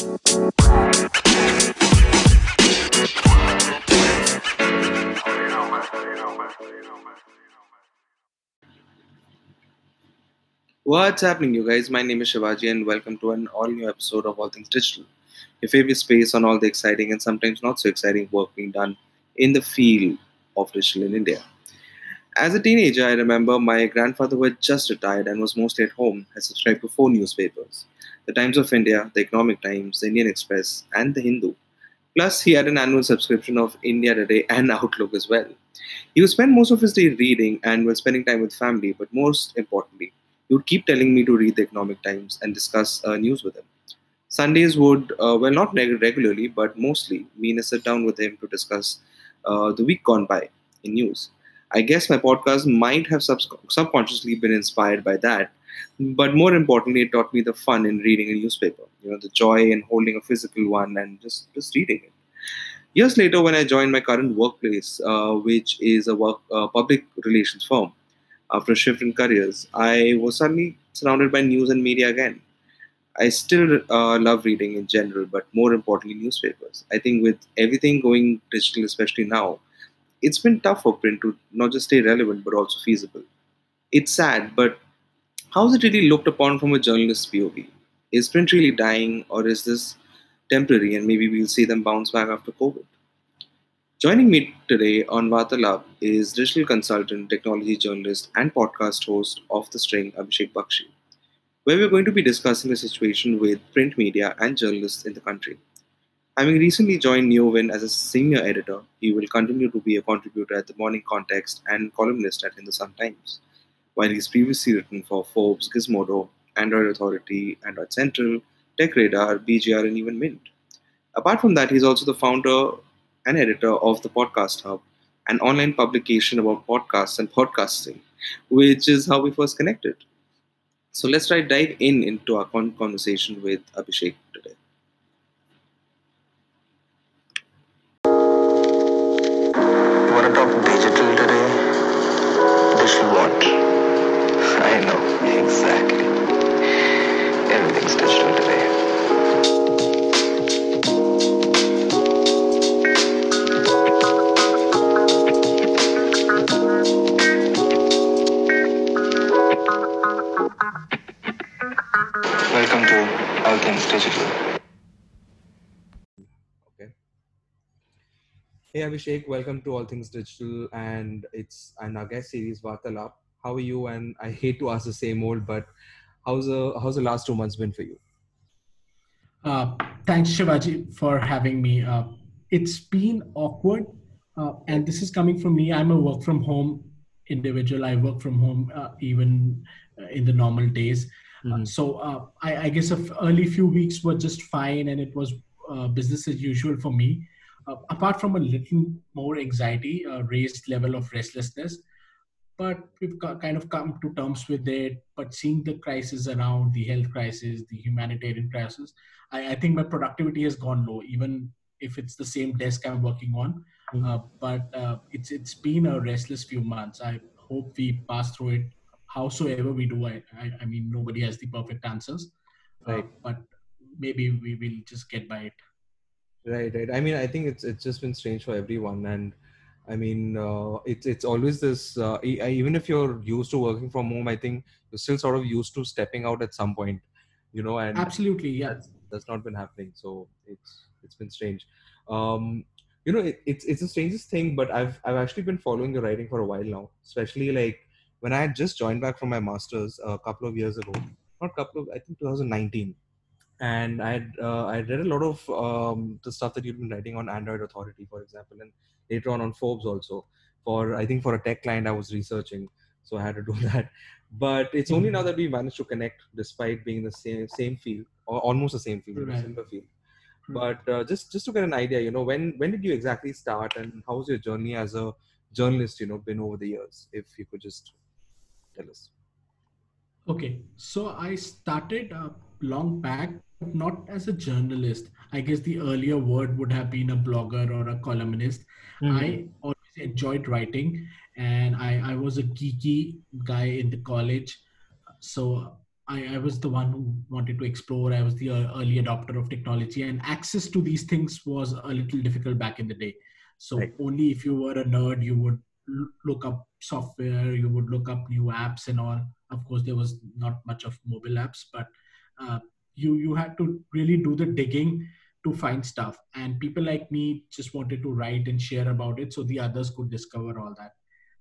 What's happening, you guys? My name is Shivaji, and welcome to an all new episode of All Things Digital, your favorite space on all the exciting and sometimes not so exciting work being done in the field of digital in India. As a teenager, I remember my grandfather, who had just retired and was mostly at home, had subscribed to four newspapers the Times of India, the Economic Times, the Indian Express, and the Hindu. Plus, he had an annual subscription of India Today and Outlook as well. He would spend most of his day reading and while spending time with family, but most importantly, he would keep telling me to read the Economic Times and discuss uh, news with him. Sundays would, uh, well, not reg- regularly, but mostly mean a sit down with him to discuss uh, the week gone by in news. I guess my podcast might have sub- subconsciously been inspired by that, but more importantly, it taught me the fun in reading a newspaper. You know, the joy in holding a physical one and just just reading it. Years later, when I joined my current workplace, uh, which is a work uh, public relations firm, after a shift in careers, I was suddenly surrounded by news and media again. I still uh, love reading in general, but more importantly, newspapers. I think with everything going digital, especially now, it's been tough for print to not just stay relevant but also feasible. It's sad, but how is it really looked upon from a journalist's POV? Is print really dying, or is this temporary and maybe we'll see them bounce back after COVID? Joining me today on Vartalap is digital consultant, technology journalist, and podcast host of The String, Abhishek Baxi, where we're going to be discussing the situation with print media and journalists in the country. Having recently joined Neowin as a senior editor, he will continue to be a contributor at the Morning Context and columnist at Hindustan Times, while he's previously written for Forbes, Gizmodo, Android Authority, Android Central, TechRadar, BGR, and even Mint. Apart from that, he's also the founder and editor of the Podcast Hub, an online publication about podcasts and podcasting, which is how we first connected. So let's try dive in into our conversation with Abhishek I know, exactly. Everything's digital today. Welcome to All Things Digital. Okay. Hey Abhishek, welcome to All Things Digital, and it's an our guest series Vartalap. How are you? And I hate to ask the same old, but how's the how's the last two months been for you? Uh, thanks, Shivaji, for having me. Uh, it's been awkward, uh, and this is coming from me. I'm a work from home individual. I work from home uh, even uh, in the normal days. Uh, so uh, I, I guess a f- early few weeks were just fine, and it was uh, business as usual for me. Uh, apart from a little more anxiety, uh, raised level of restlessness, but we've kind of come to terms with it. But seeing the crisis around, the health crisis, the humanitarian crisis, I, I think my productivity has gone low, even if it's the same desk I'm working on. Mhm. Uh, but uh, it's it's been a restless few months. I hope we pass through it. Howsoever we do, I I, I mean nobody has the perfect answers, Uh, Right. but maybe we will just get by it. Right, right. I mean, I think it's it's just been strange for everyone, and I mean, uh, it's it's always this. Uh, e- even if you're used to working from home, I think you're still sort of used to stepping out at some point, you know, and Absolutely, yeah. that's that's not been happening. So it's it's been strange. Um, you know, it, it's it's the strangest thing, but I've I've actually been following your writing for a while now, especially like when I had just joined back from my masters a couple of years ago, not couple of, I think 2019 and I had uh, I read a lot of um, the stuff that you've been writing on Android Authority, for example, and later on on Forbes also. For I think for a tech client, I was researching, so I had to do that. But it's only now that we managed to connect, despite being in the same same field or almost the same field, Right. similar field. Hmm. But uh, just just to get an idea, you know, when when did you exactly start, and how's your journey as a journalist, you know, been over the years? If you could just tell us. Okay, so I started uh, long back, not as a journalist. I guess the earlier word would have been a blogger or a columnist. I always enjoyed writing, and I, I was a geeky guy in the college. So I, I was the one who wanted to explore. I was the uh, early adopter of technology, and access to these things was a little difficult back in the day. So Right. only if you were a nerd, you would look up software, you would look up new apps and all. Of course, there was not much of mobile apps, but uh, you you had to really do the digging to find stuff. And people like me just wanted to write and share about it, so the others could discover all that.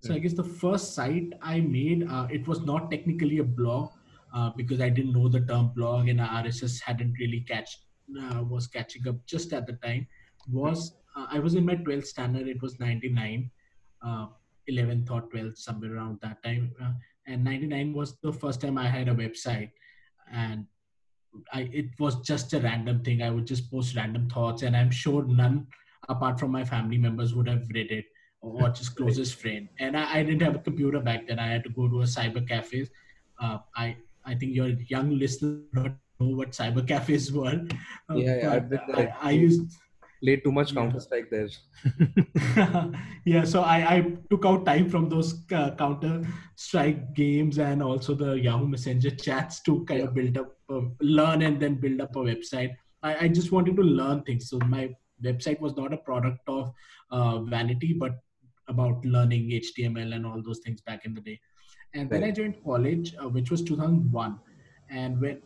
So I guess the first site I made, uh, it was not technically a blog uh, because I didn't know the term blog and RSS hadn't really catch uh, was catching up just at the time. Was uh, I was in my 12th standard? It was 99, uh, 11th or 12th, somewhere around that time. Uh, and 99 was the first time I had a website, and I it was just a random thing. I would just post random thoughts, and I'm sure none apart from my family members would have read it or just closest friend. And I, I didn't have a computer back then. I had to go to a cyber cafe. Uh, I I think your young listeners don't know what cyber cafes were. Uh, Yeah, yeah, been. I, I used Played too much Counter Strike there. yeah so I, I took out time from those uh, counter strike games and also the yahoo messenger chats to kind of build up uh, learn and then build up a website. I, I just wanted to learn things. So my website was not a product of uh, vanity but about learning html and all those things back in the day. And then i joined college uh, which was 2001 and when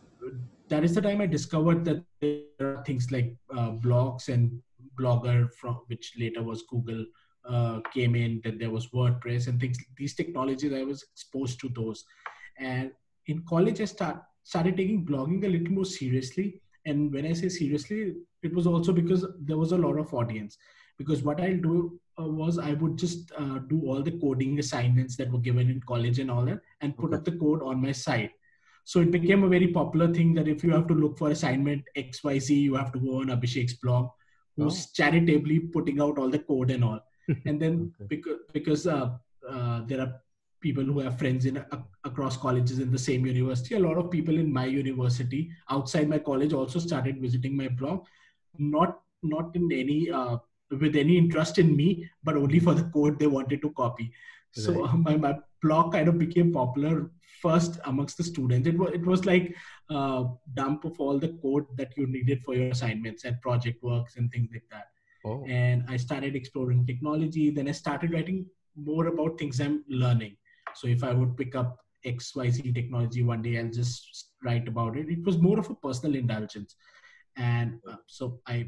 that is the time i discovered that there are things like uh, blogs and blogger from which later was google uh, came in that there was wordpress and things these technologies i was exposed to those. And in college i start, started taking blogging a little more seriously and when i say seriously it was also because there was a lot of audience because what i'll do uh, was i would just uh, do all the coding assignments that were given in college and all that and put Okay. up the code on my site so it became a very popular thing that if you have to look for assignment xyz you have to go on abhishek's blog who's Oh. charitably putting out all the code and all and then Okay. because because uh, uh, there are people who have friends in a, across colleges in the same university. A lot of people in my university outside my college also started visiting my blog. Not not in any uh, with any interest in me but only for the code they wanted to copy. So uh, my, my blog kind of became popular first amongst the students. It was it was like uh, dump of all the code that you needed for your assignments and project works and things like that. Oh, and I started exploring technology. Then I started writing more about things I'm learning. So if I would pick up XYZ technology one day, I'll just write about it. It was more of a personal indulgence. And uh, so I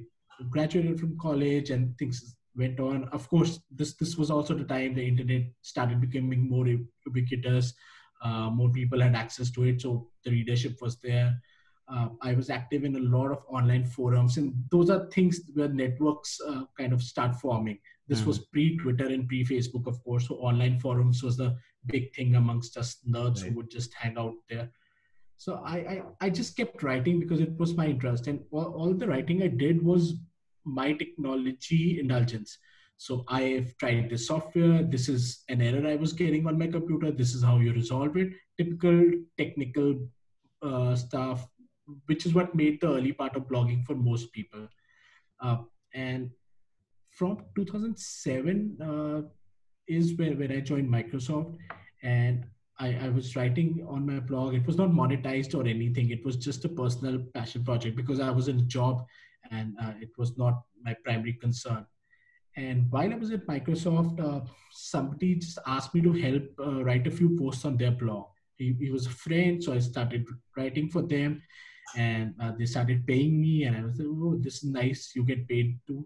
graduated from college and things went on. Of course, this this was also the time the internet started becoming more ubiquitous. Uh, more people had access to it, so the readership was there. Uh, I was active in a lot of online forums, and those are things where networks uh, kind of start forming. This Mhm. was pre Twitter and pre Facebook, of course. So online forums was the big thing amongst us nerds Right. who would just hang out there. So I, I I just kept writing because it was my interest, and all, all the writing I did was my technology indulgence. So I've tried this software. This is an error I was getting on my computer. This is how you resolve it. Typical technical uh, stuff, which is what made the early part of blogging for most people. Uh, and from 2007 uh, is where, where I joined Microsoft, and I, I was writing on my blog. It was not monetized or anything. It was just a personal passion project because I was in a job, and uh, it was not my primary concern. And while I was at Microsoft, uh, somebody just asked me to help uh, write a few posts on their blog. He, he was a friend, so I started writing for them, and uh, they started paying me. And I was like, "Oh, this is nice. You get paid too."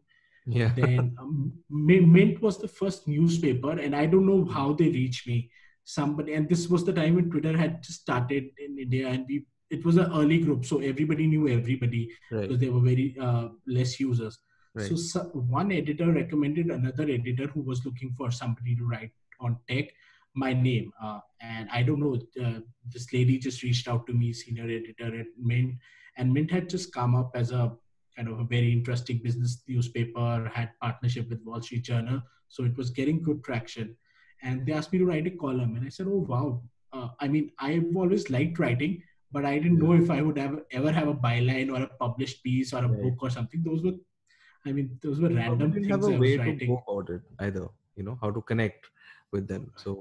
Yeah. then um, Mint was the first newspaper, and I don't know how they reached me. Somebody, and this was the time when Twitter had just started in India, and we it was an early group, so everybody knew everybody right. because there were very uh, less users. Right. So, so one editor recommended another editor who was looking for somebody to write on tech my name, uh, and I don't know. Uh, this lady just reached out to me, senior editor at Mint, and Mint had just come up as a kind of a very interesting business newspaper, had partnership with Wall Street Journal, so it was getting good traction. And they asked me to write a column, and I said, "Oh wow!" Uh, I mean, I've always liked writing, but I didn't know if I would have ever have a byline or a published piece or a Right. book or something. Those were, I mean, those were random things didn't have I a was way to go about it either. You know how to connect with them. So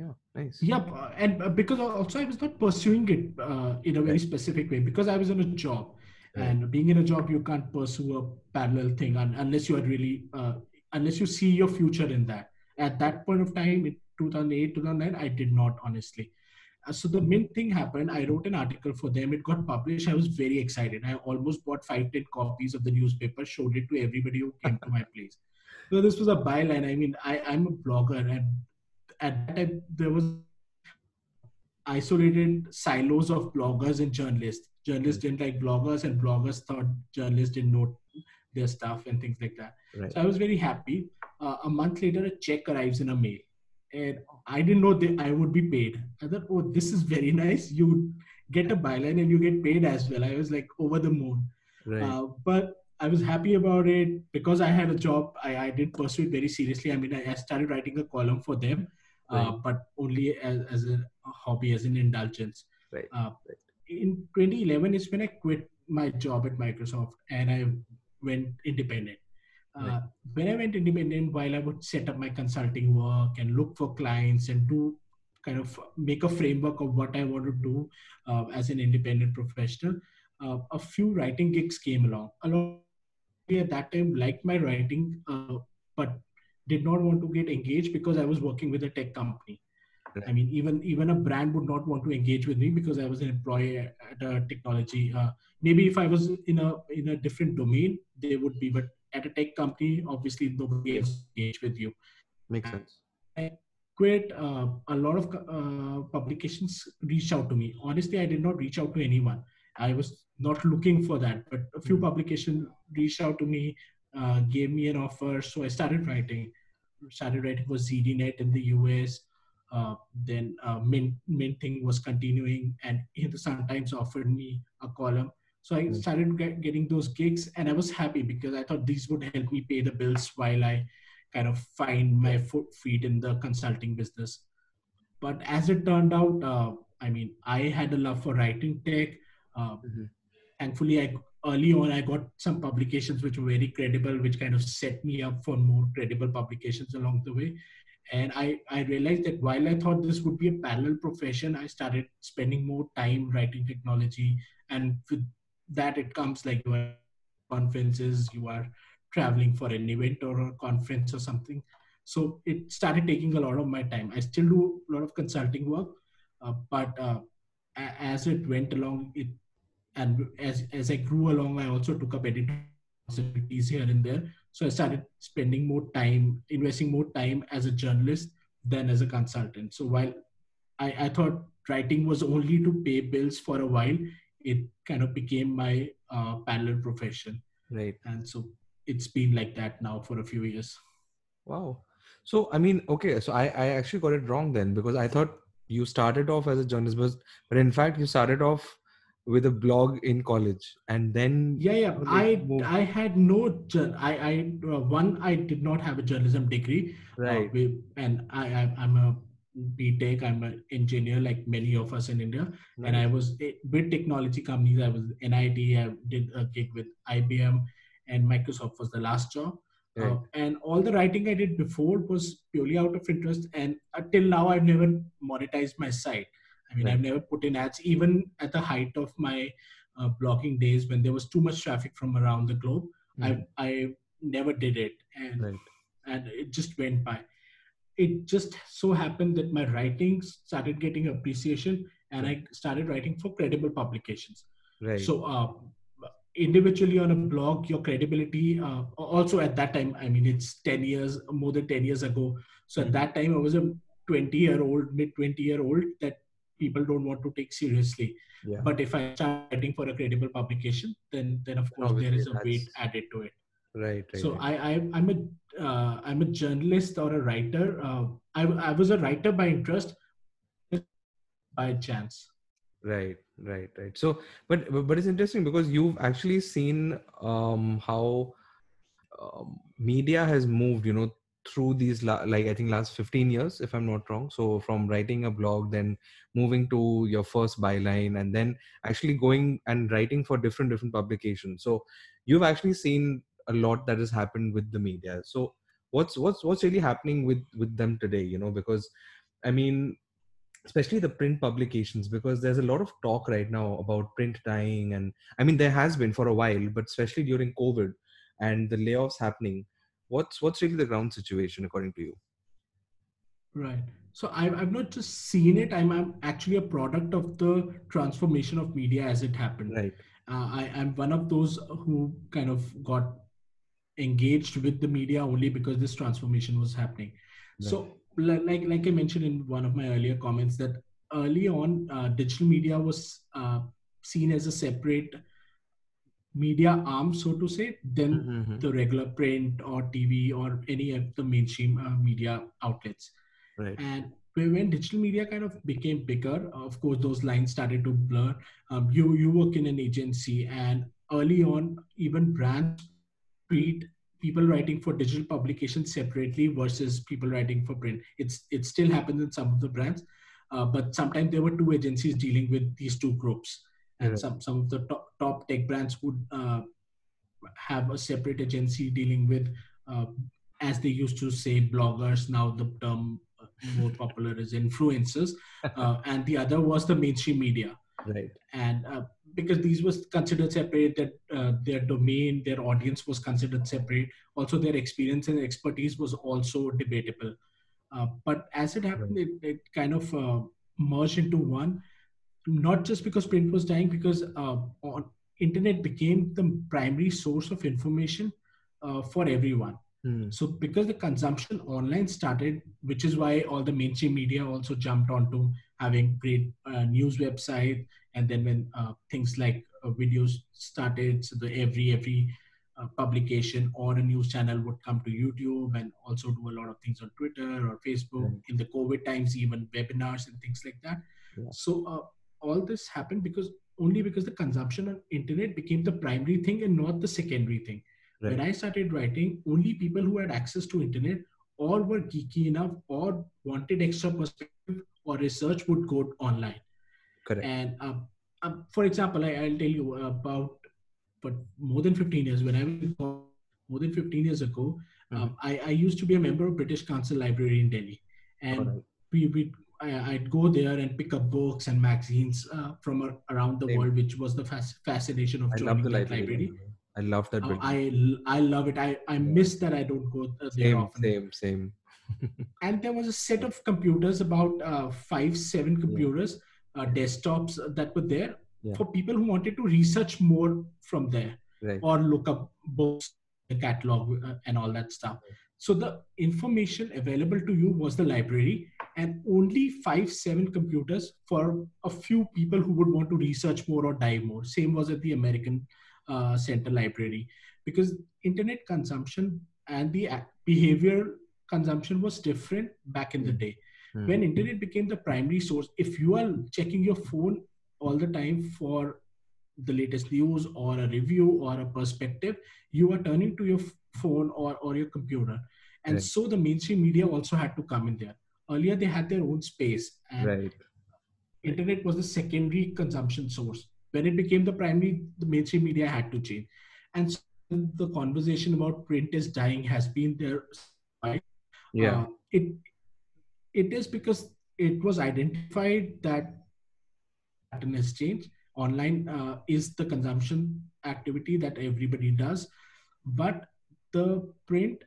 yeah nice Yep, uh, and uh, because also I was not pursuing it uh, in a very Right. specific way because I was in a job, Right. and being in a job you can't pursue a parallel thing un- unless you are really uh, unless you see your future in that. At that point of time, in 2008, 2009, I did not honestly. Uh, so the main thing happened. I wrote an article for them. It got published. I was very excited. I almost bought five, ten copies of the newspaper, showed it to everybody who came to my place. So this was a byline. I mean, I, I'm a blogger, and at that time there was isolated silos of bloggers and journalists. Journalists didn't like bloggers, and bloggers thought journalists didn't know their stuff and things like that. right So I was very happy. Uh, a month later, a check arrives in a mail, and I didn't know that I would be paid. I thought, oh, this is very nice. You get a byline and you get paid as well. I was like over the moon. right Uh, but I was happy about it because I had a job. I, I did pursue it very seriously. I mean, I, I started writing a column for them, Right. but only as, as a hobby, as an indulgence. right Uh, Right. In 2011 is when I quit my job at Microsoft and I went independent. Uh, Right. When I went independent, while I would set up my consulting work and look for clients and do kind of make a framework of what I want to do uh, as an independent professional, uh, a few writing gigs came along. Along at that time liked my writing, uh, but did not want to get engaged because I was working with a tech company. I mean, even even a brand would not want to engage with me because I was an employee at a technology. Uh, maybe if I was in a in a different domain, they would be. But at a tech company, obviously nobody else engage with you. makes sense Quit. Uh, a lot of uh, publications reached out to me. Honestly, I did not reach out to anyone. I was not looking for that, but a few Mhm. publications reached out to me, uh, gave me an offer, so I started writing. Started writing for ZDNet in the US. Uh, then uh, Mint Mint thing was continuing, and Sun Times offered me a column. So I Mm. started get, getting those gigs, and I was happy because I thought these would help me pay the bills while I kind of find my foot feet in the consulting business. But as it turned out, uh, I mean, I had a love for writing tech. Uh, Mhm. Thankfully, I early on I got some publications which were very credible, which kind of set me up for more credible publications along the way. And I, I realized that while I thought this would be a parallel profession, I started spending more time writing technology. And with that, it comes like you are conferences, you are traveling for an event or a conference or something. So it started taking a lot of my time. I still do a lot of consulting work, uh, but uh, as it went along, it and as as I grew along, I also took up editing responsibilities here and there. So I started spending more time, investing more time as a journalist than as a consultant. So while I, I thought writing was only to pay bills for a while, it kind of became my uh, parallel profession, right and so it's been like that now for a few years. Wow. So I mean, okay, so I, I actually got it wrong then because I thought you started off as a journalist, but, but in fact you started off with a blog in college and then Yeah, yeah. I like, move- I had no I I uh, one I did not have a journalism degree. uh, right, we- and I, I I'm a BTech. I'm an engineer like many of us in India. And I was eh, with technology companies. I was NIT. I did a gig with IBM, and Microsoft was the last job. Uh, and all the writing I did before was purely out of interest. And until now, I've never monetized my site. I mean, Right. I've never put in ads, even at the height of my uh, blogging days when there was too much traffic from around the globe. Mhm. I I never did it, and Right. and it just went by. It just so happened that my writing started getting appreciation, and I started writing for credible publications. right. So, uh, individually on a blog, your credibility, uh, also at that time, I mean, it's 10 years, more than 10 years ago. So, at Mhm. that time, I was a 20 year old, mid 20 year old that people don't want to take seriously. yeah. But if I start writing for a credible publication, then, then of course, there Obviously, is a weight added to it. right, right. So right. I, I I'm a uh, I'm a journalist or a writer. Uh, I I was a writer by interest, by chance. right right right so but but but it's interesting because you've actually seen um how um, media has moved you know through these like i think last 15 years if i'm not wrong. So from writing a blog then moving to your first byline and then actually going and writing for different different publications. So you've actually seen a lot that has happened with the media. So what's what's what's really happening with with them today you know? Because I mean, especially the print publications, because there's a lot of talk right now about print dying, and I mean there has been for a while, but especially during COVID and the layoffs happening. What's what's really the ground situation according to you? Right. So I've, I've not just seen it. I'm, I'm actually a product of the transformation of media as it happened. Right. Uh, I, I'm one of those who kind of got engaged with the media only because this transformation was happening. Right. So like like I mentioned in one of my earlier comments that early on uh, digital media was uh, seen as a separate media arm, so to say, than mm-hmm. mm-hmm. the regular print or TV or any of the mainstream uh, media outlets. Right. And when digital media kind of became bigger, of course, those lines started to blur. Um, you you work in an agency, and early on, even brands treat people writing for digital publications separately versus people writing for print. It's it still happens in some of the brands, uh, but sometimes there were two agencies dealing with these two groups, and right. some some of the top, top tech brands would uh, have a separate agency dealing with, uh, as they used to say, bloggers. Now the term more popular is influencers, uh, and the other was the mainstream media. Right. And uh, because these was considered separate, that uh, their domain, their audience was considered separate. Also, their experience and expertise was also debatable. Uh, but as it happened, right. it, it kind of uh, merged into one. Not just because print was dying, because uh, on, internet became the primary source of information for everyone Hmm. So because the consumption online started, which is why all the mainstream media also jumped onto having great uh, news website, and then when uh, things like uh, videos started, so the every every uh, publication or a news channel would come to YouTube and also do a lot of things on Twitter or Facebook. In the COVID times, even webinars and things like that. Yeah. So uh, all this happened because only because the consumption on internet became the primary thing and not the secondary thing Right. When I started writing, only people who had access to internet or were geeky enough or wanted extra perspective or research would go online. Correct. And uh, uh, for example, I, will tell you about, but more than 15 years, when I was more than 15 years ago, mm-hmm. um, I, I, used to be a member of British Council Library in Delhi. And right. we, we I, would go there and pick up books and magazines uh, from around the Same. world, which was the fascination of I joining the library. library. I love that. Oh, I I love it. I I miss that I don't go there same, often. Same same. and there was a set of computers, about uh, five seven computers, yeah. uh, desktops that were there yeah. for people who wanted to research more from there right. or look up books, the catalog, uh, and all that stuff. So the information available to you was the library, and only five, seven computers for a few people who would want to research more or dive more. Same was at the American uh, center library because internet consumption and the behavior consumption was different back in the day mm-hmm. when internet became the primary source if you are checking your phone all the time for the latest news or a review or a perspective you are turning to your phone or, or your computer and right. so the mainstream media also had to come in there earlier they had their own space and right. internet was the secondary consumption source when it became the primary, the mainstream media had to change. And so the conversation about print is dying has been there. Right? Yeah. Uh, it it is because it was identified that pattern has changed. Online uh, is the consumption activity that everybody does, but the print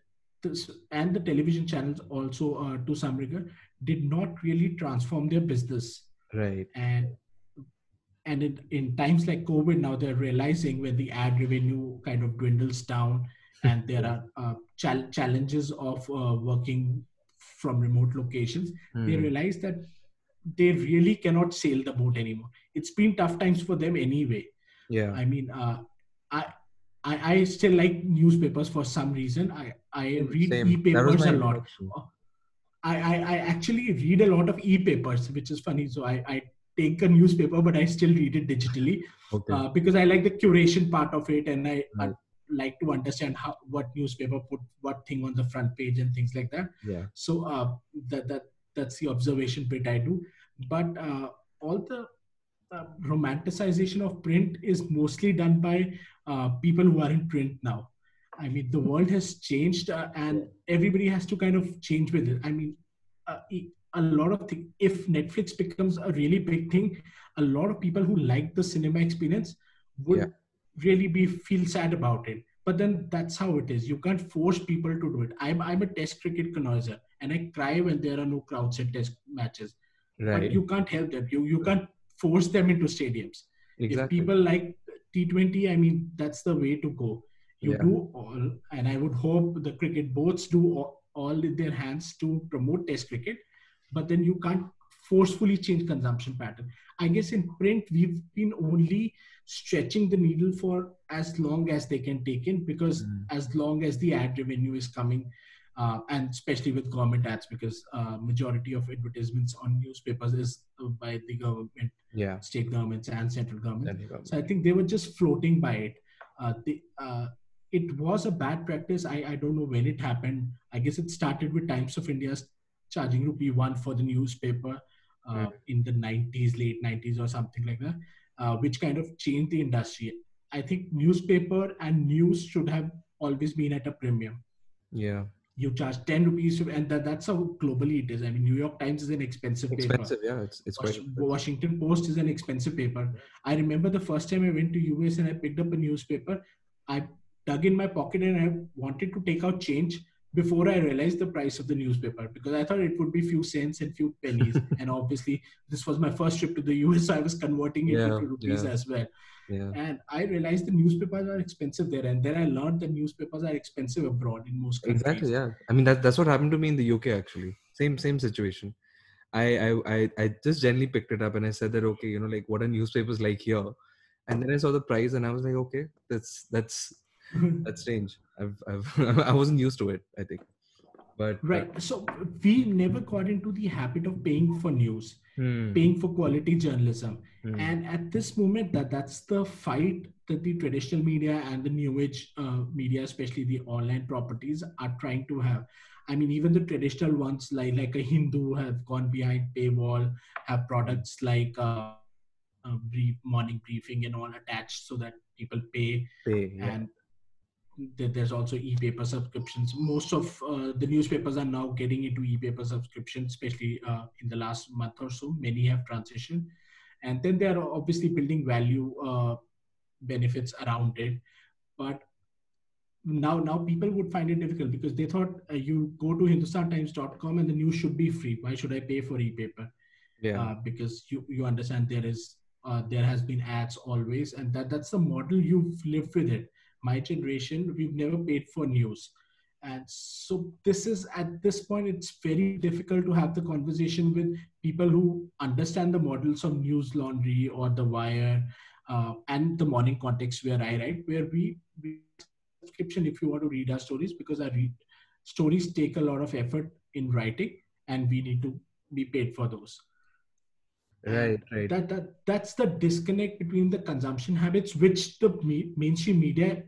and the television channels also, uh, to some regard, did not really transform their business. Right. And and in, in times like covid now they're realizing when the ad revenue kind of dwindles down and there are uh, chal- challenges of uh, working from remote locations mm. they hmm. realize that they really cannot sail the boat anymore it's been tough times for them anyway yeah i mean uh, I, I i still like newspapers for some reason i i read Same. e-papers a lot I, I, I actually read a lot of e-papers, which is funny. So I, I take a newspaper, but I still read it digitally okay. uh, because I like the curation part of it, and I, right. I, like to understand how what newspaper put what thing on the front page and things like that. Yeah. So uh, that that that's the observation bit I do, but uh, all the uh, romanticization of print is mostly done by uh, people who are in print now. I mean, the world has changed, uh, and everybody has to kind of change with it. I mean, uh, a lot of things. If Netflix becomes a really big thing, a lot of people who like the cinema experience would Yeah. really be feel sad about it. But then that's how it is. You can't force people to do it. I'm I'm a Test cricket connoisseur, and I cry when there are no crowds at Test matches. Right. But you can't help them. You you can't force them into stadiums. exactly. If people like T20, I mean that's the way to go. You Yeah. do all, and I would hope the cricket boards do all, all in their hands to promote Test cricket, but then you can't forcefully change consumption pattern. I guess in print we've been only stretching the needle for as long as they can take in because Mm. as long as the ad revenue is coming uh, and especially with government ads because uh, majority of advertisements on newspapers is uh, by the government yeah. state governments and central government. You so i think they were just floating by it. Uh, the, uh, it was a bad practice. I, I don't know when it happened. I guess it started with times of india's charging rupee one for the newspaper uh, Mm. in the 90s late 90s or something like that uh, which kind of changed the industry. I think newspaper and news should have always been at a premium. Yeah. You charge 10 rupees and that, that's how globally it is i mean new york times is an expensive paper Expensive. Yeah. It's it's quite. Washington Post is an expensive paper. I remember the first time I went to US and I picked up a newspaper. I dug in my pocket and I wanted to take out change before I realized the price of the newspaper because I thought it would be few cents and few pennies. and obviously, this was my first trip to the US, so I was converting it Yeah, into rupees yeah. as well. Yeah. And I realized the newspapers are expensive there, and then I learned the newspapers are expensive abroad in most countries. Exactly. Yeah. I mean that that's what happened to me in the UK actually. Same same situation. I I I, I just generally picked it up and I said that okay, you know, like what are newspapers like here? And then I saw the price and I was like, okay, that's that's that's strange. I've I've I wasn't used to it. I think. But uh, Right. So we never got into the habit of paying for news, hmm, paying for quality journalism. hmm, And at this moment, that that's the fight that the traditional media and the new age uh, media, especially the online properties, are trying to have. I mean, even the traditional ones like like a Hindu have gone behind paywall, have products like uh, uh, brief morning briefing and all attached so that people pay pay, yeah. and there's also e-paper subscriptions. Most of uh, the newspapers are now getting into e-paper subscription especially uh, in the last month or so. Many have transitioned. And then they're obviously building value uh, benefits around it. But now now people would find it difficult because they thought uh, you go to hindustantimes.com and the news should be free. Why should i pay for e-paper? Yeah. uh, because you you understand there is uh, there has been ads always. And that that's the model you've lived with it my generation we've never paid for news. And so this is at this point it's very difficult to have the conversation with people who understand the models of Newslaundry or the wire uh, and the morning context where i write where we, we subscription if you want to read our stories because our read stories take a lot of effort in writing and we need to be paid for those right, right. that, that that's the disconnect between the consumption habits which the me- mainstream media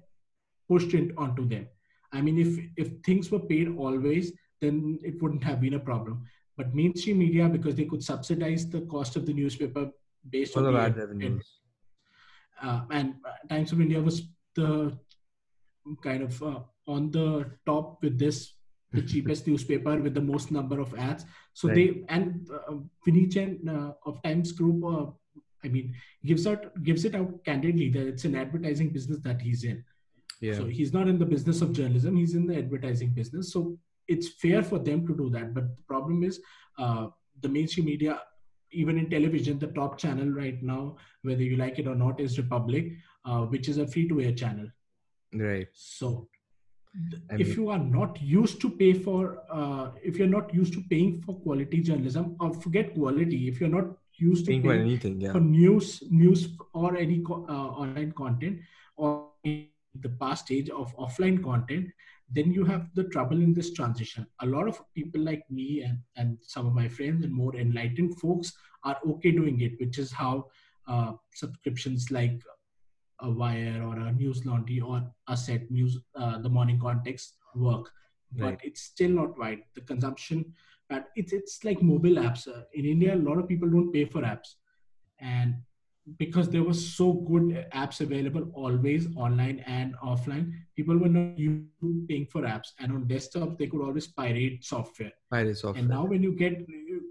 pushed it onto them i mean if if things were paid always then it wouldn't have been a problem but mainstream media because they could subsidize the cost of the newspaper based on the ad revenues. uh, and uh, Times of India was the kind of uh, on the top with this, the cheapest newspaper with the most number of ads. So Right. they and uh, Vineet Jain uh, of Times Group, uh, I mean, gives out gives it out candidly that it's an advertising business that he's in. Yeah. So he's not in the business of journalism; he's in the advertising business. So it's fair for them to do that. But the problem is, uh, the mainstream media, even in television, the top channel right now, whether you like it or not, is Republic, uh, which is a free-to-air channel. right. So I if mean- you are not used to pay for, uh, if you're not used to paying for quality journalism, or forget quality, if you're not used to Paying for anything. Yeah. for news news or any uh, online content or in the past stage of offline content then you have the trouble in this transition a lot of people like me and, and some of my friends and more enlightened folks are okay doing it which is how uh, subscriptions like a wire or a Newslaundry or a set news uh, the morning context work but Right. it's still not wide the consumption but it's it's like mobile apps. Uh, in india a lot of people don't pay for apps. And because there were so good apps available always online and offline people were not paying for apps. And on desktop they could always pirate software. Pirate software. and now when you get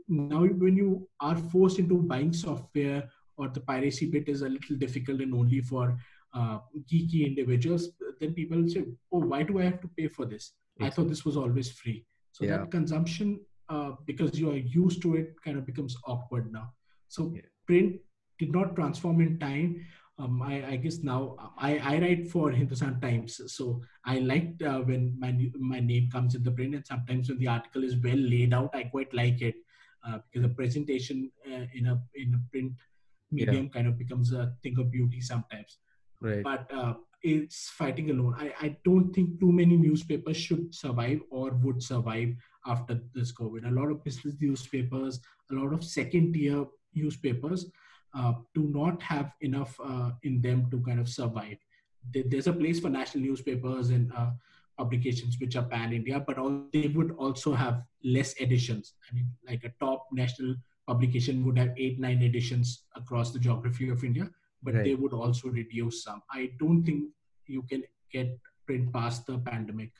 now when you are forced into buying software or the piracy bit is a little difficult and only for uh, geeky individuals, then people say, "Oh, why do I have to pay for this? I thought this was always free." So Yeah. that consumption, uh, because you are used to it, kind of becomes awkward now. So Yeah. print did not transform in time. Um, I, I guess now I, I write for Hindustan Times, so I liked uh, when my my name comes in the print, and sometimes when the article is well laid out, I quite like it uh, because the presentation uh, in a in a print medium kind of becomes a thing of beauty sometimes. Right. But uh, it's fighting alone. I, I don't think too many newspapers should survive or would survive after this COVID. A lot of business newspapers, a lot of second tier newspapers uh, do not have enough uh, in them to kind of survive. There's a place for national newspapers and uh, publications which are pan India, but all, they would also have less editions. I mean, like a top national publication would have eight, nine editions across the geography of India, but they would also reduce some. I don't think you can get print past the pandemic.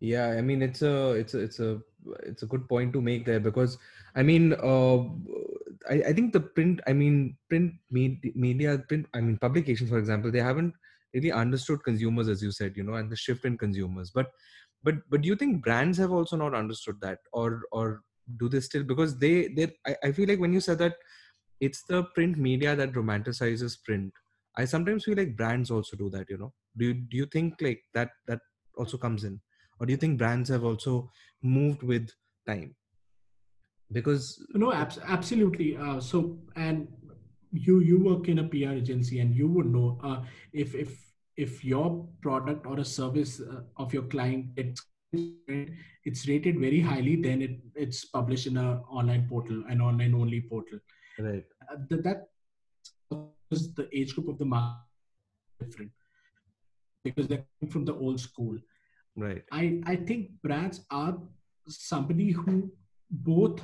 yeah i mean it's a it's a it's a it's a good point to make there because i mean uh I, I think the print i mean print med- media print i mean publications for example they haven't really understood consumers as you said you know and the shift in consumers but but but do you think brands have also not understood that or or do they still? Because they they I, I feel like when you said that it's the print media that romanticizes print i sometimes feel like brands also do that you know? Do you do you think like that that also comes in? Or do you think brands have also moved with time? Because No, abs- absolutely. Uh, so, and you you work in a PR agency, and you would know uh, if if if your product or a service uh, of your client it's it's rated very highly, then it it's published in an online portal, an online only portal. right Uh, that that is the age group of the market different because they're from the old school. right I, I think brands are somebody who both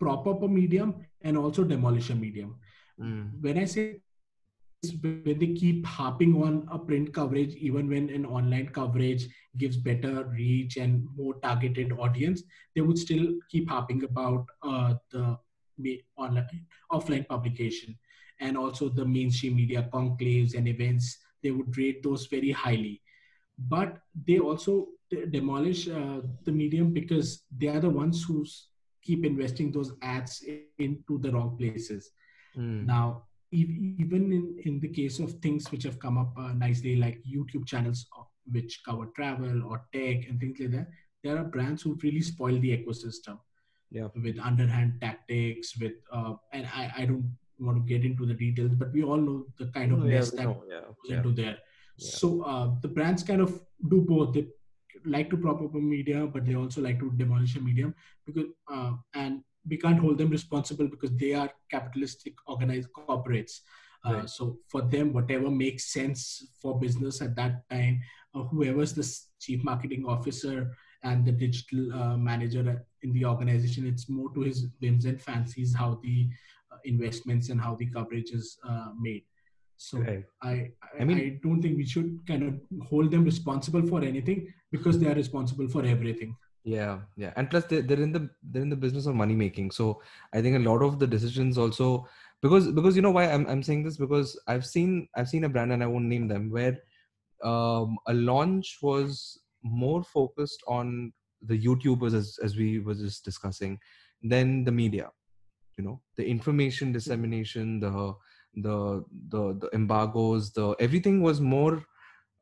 prop up a medium and also demolish a medium. Mm, When I say when they keep harping on a print coverage, even when an online coverage gives better reach and more targeted audience, they would still keep harping about uh, the online offline publication and also the mainstream media conclaves and events. They would rate those very highly but they also de- demolish uh, the medium because they are the ones who keep investing those ads i- into the wrong places. mm, Now, even in, in the case of things which have come up uh, nicely, like YouTube channels uh, which cover travel or tech and things like that, there are brands who really spoil the ecosystem yeah with underhand tactics, with uh, and I, I don't want to get into the details, but we all know the kind of yeah, mess we that know, yeah, goes yeah. into there. Yeah. So uh, the brands kind of do both. They like to prop up a media, but they also like to demolish a medium because uh, and we can't hold them responsible because they are capitalistic organized corporates. Uh, Right. So for them, whatever makes sense for business at that time, uh, whoever's the chief marketing officer and the digital uh, manager in the organization, it's more to his whims and fancies how the uh, investments and how the coverage is uh, made. So Right. I, I, I mean- I don't think we should kind of hold them responsible for anything because they are responsible for everything. Yeah yeah and plus they, they're in the they're in the business of money making so i think a lot of the decisions also because because you know why i'm, I'm saying this? Because i've seen i've seen a brand and i won't name them where um, a launch was more focused on the youtubers as, as we were just discussing than the media you know? The information dissemination the the the, the embargoes the everything was more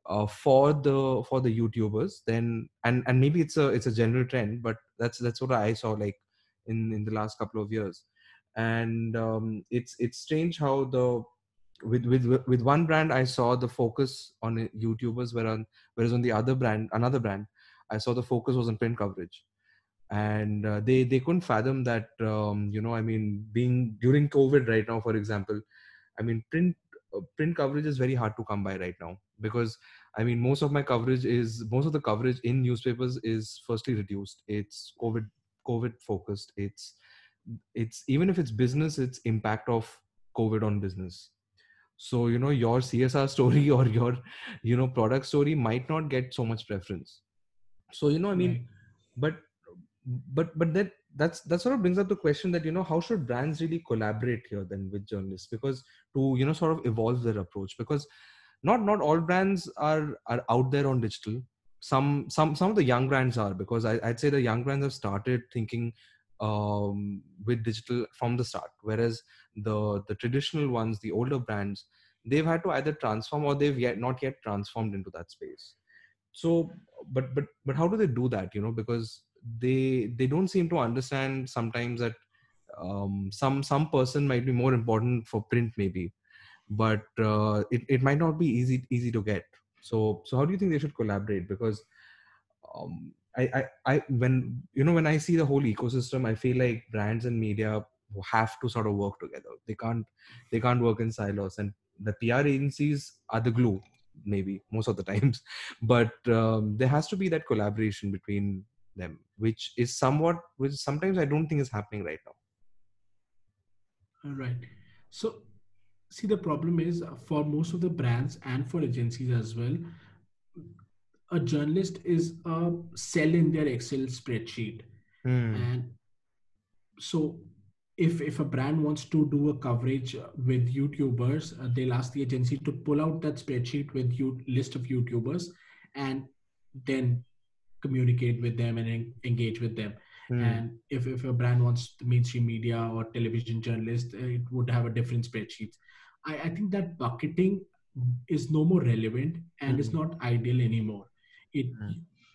uh, for the for the youtubers then and and maybe it's a it's a general trend but that's that's what i saw like in in the last couple of years. And um, it's it's strange how the with with with one brand i saw the focus on youtubers whereas on whereas on the other brand another brand i saw the focus was on print coverage. And uh, they they couldn't fathom that um, you know i mean being during covid right now for example i mean print uh, print coverage is very hard to come by right now because i mean most of my coverage is most of the coverage in newspapers is firstly reduced. It's covid covid focused. It's it's even if it's business it's impact of covid on business. So you know your csr story or your you know product story might not get so much preference. So you know i mean Right. but but but that that's that sort of brings up the question that you know how should brands really collaborate here then with journalists? Because to you know sort of evolve their approach. Because not not all brands are are out there on digital. Some some some of the young brands are because I, i'd say the young brands have started thinking um, with digital from the start. Whereas the the traditional ones the older brands they've had to either transform or they've yet not yet transformed into that space. So but but but how do they do that you know? Because they they don't seem to understand sometimes that um, some some person might be more important for print maybe but uh, it, it might not be easy easy to get. So so how do you think they should collaborate? Because um, I, I i when you know when i see the whole ecosystem i feel like brands and media have to sort of work together. They can't they can't work in silos. And the pr agencies are the glue maybe most of the times. But um, there has to be that collaboration between them which is somewhat which sometimes i don't think is happening right now. All right. So see the problem is uh, for most of the brands and for agencies as well a journalist is a cell in their excel spreadsheet Hmm. and so if if a brand wants to do a coverage with youtubers uh, they'll ask the agency to pull out that spreadsheet with you list of youtubers and then communicate with them and en- engage with them Hmm. and if, if a brand wants the mainstream media or television journalist uh, it would have a different spreadsheet I, I think that bucketing is no more relevant and is Mhm. not ideal anymore. It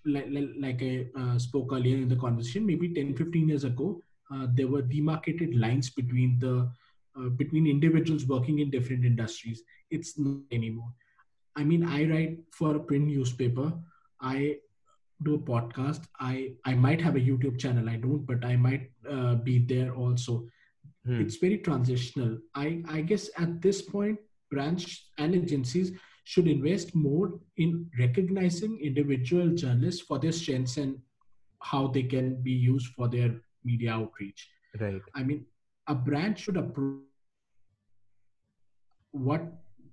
like, like, like i uh, spoke earlier in the conversation maybe 10 15 years ago uh, there were demarcated lines between the uh, between individuals working in different industries. It's not anymore. I mean i write for a print newspaper. I do a podcast. I i might have a youtube channel. I don't but i might uh, be there also Hmm. it's very transitional. I i guess at this point branch and agencies should invest more in recognizing individual journalists for their strengths and how they can be used for their media outreach. Right. I mean a brand should approve what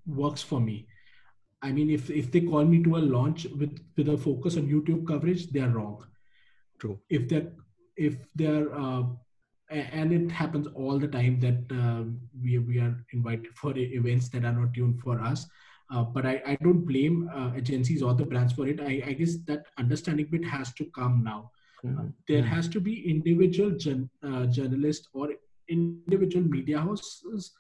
works for me. I mean if if they call me to a launch with with a focus on youtube coverage they are wrong. True. If they're if they're uh, and it happens all the time that uh, we, we are invited for events that are not tuned for us. Uh, but I, I don't blame uh, agencies or the brands for it. I, I guess that understanding bit has to come now. Hmm. there Hmm. has to be individual jour- uh, journalists or individual media houses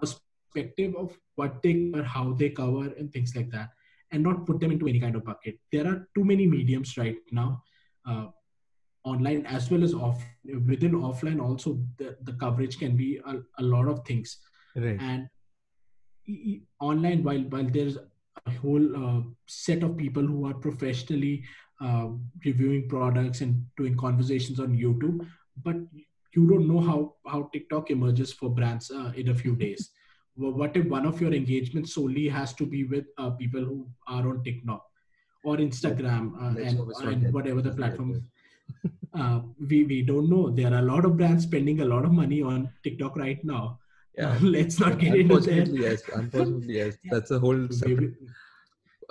perspective of what they cover how they cover and things like that and not put them into any kind of bucket. There are too many mediums right now. Uh, online as well as off within offline also the, the coverage can be a, a lot of things. Right. And online while while there's a whole uh, set of people who are professionally uh, reviewing products and doing conversations on youtube but you don't know how how tiktok emerges for brands uh, in a few days. Wh- what if one of your engagements solely has to be with uh, people who are on tiktok or instagram uh, and, hope it's not and whatever the it's not that platform. uh, we we don't know. There are a lot of brands spending a lot of money on tiktok right now. Yeah. Let's not get into that. Unfortunately yes. Unfortunately yes. Yeah. that's a whole separate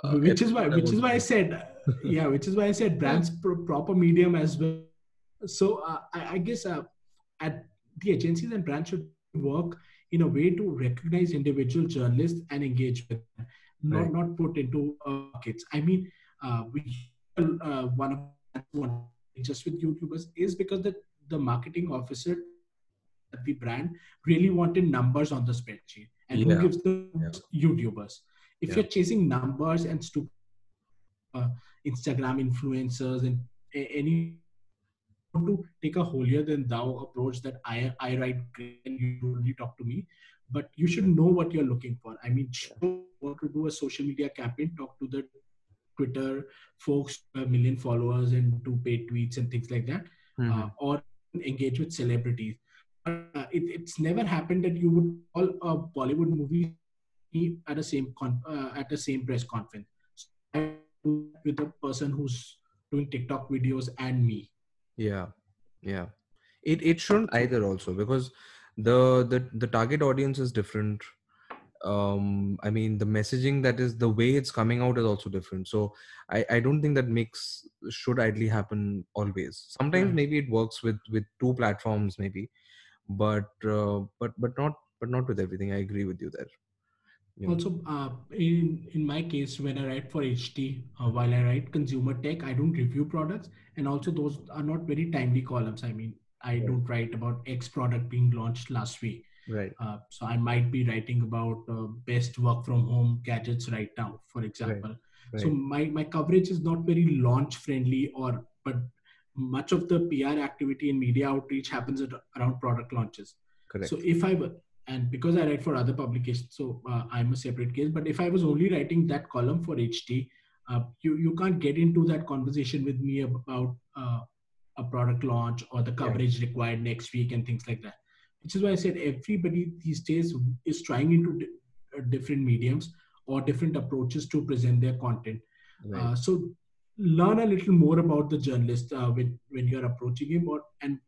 uh, which is why which is why i said yeah which is why i said brands pro- proper medium as well. So uh, I, I guess uh, at the agencies and brands should work in a way to recognize individual journalists and engage with them not Right. not put into uh, buckets. I mean uh, we uh, one of just with youtubers is because the the marketing officer at the brand really wanted numbers on the spreadsheet and Yeah. who gives the Yeah. youtubers if Yeah. you're chasing numbers and stupid uh, instagram influencers and a- any want to take a holier than thou approach that i i write great and you only talk to me but you should know what you're looking for i mean sure, want to do a social media campaign talk to the twitter folks a million followers and do paid tweets and things like that Mhm. uh, or engage with celebrities. Uh, it, it's never happened that you would call a Bollywood movie at the same con- uh, at the same press conference so I do that with a person who's doing TikTok videos and me. yeah yeah it it shouldn't either also because the the the target audience is different um i mean the messaging that is the way it's coming out is also different so i i don't think that mix should ideally happen always sometimes Right. maybe it works with with two platforms maybe but uh, but but not but not with everything i agree with you there you. Also, uh, in in my case, when I write for HT, uh, while I write consumer tech, I don't review products, and also those are not very timely columns. I mean, I don't write about X product being launched last week. Right Uh, so I might be writing about uh, best work from home gadgets right now, for example. So right so my my coverage is not very launch friendly, or but much of the PR activity and media outreach happens at, around product launches. correct So if I were, and because I write for other publications, so uh, I'm a separate case. But if I was only writing that column for HT, uh, you you can't get into that conversation with me about uh, a product launch or the coverage required next week and things like that. Which is why I said everybody these days is trying into di- uh, different mediums or different approaches to present their content. right. Uh, so learn a little more about the journalist uh, when when you're approaching him, or and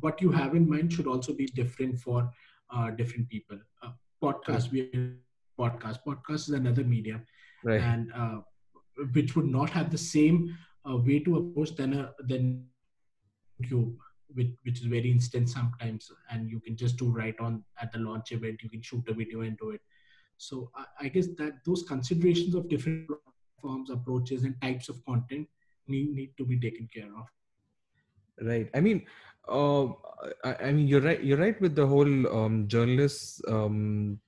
what you have in mind should also be different for uh, different people. Uh, podcast, we podcast, podcast is another medium, right. And uh, which would not have the same uh, way to approach than a than YouTube, which which is very instant sometimes, and you can just do right on at the launch event. You can shoot a video and do it. So I, I guess that those considerations of different platforms, approaches, and types of content need need to be taken care of. right i mean uh, I, I mean you're right you're right with the whole um, journalists um,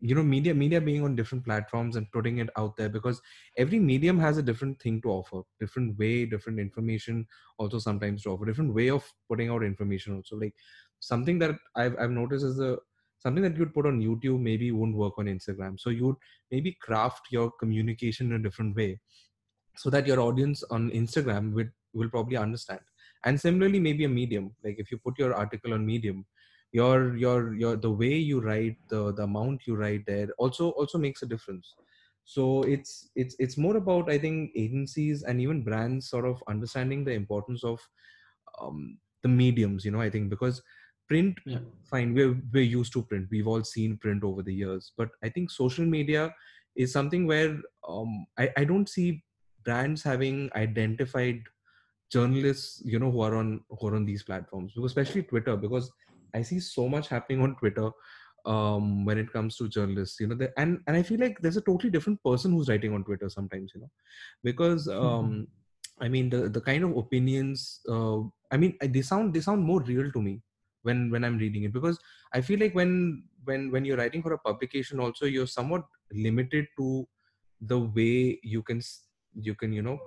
you know media media being on different platforms and putting it out there because every medium has a different thing to offer different way different information also sometimes to offer different way of putting out information also. Like something that i've, I've noticed is the something that you'd put on youtube maybe won't work on instagram. So you'd maybe craft your communication in a different way so that your audience on instagram will, will probably understand. And similarly maybe a medium like if you put your article on medium your your your the way you write the the amount you write there also also makes a difference. So it's it's it's more about i think agencies and even brands sort of understanding the importance of um, the mediums you know i think because print Yeah. fine we're we're used to print. We've all seen print over the years. But i think social media is something where um, I, I don't see brands having identified journalists you know who are on who are on these platforms especially twitter because i see so much happening on twitter um when it comes to journalists you know the, and and i feel like there's a totally different person who's writing on twitter sometimes you know because um i mean the the kind of opinions uh, i mean they sound they sound more real to me when when i'm reading it because i feel like when when when you're writing for a publication also you're somewhat limited to the way you can you can you know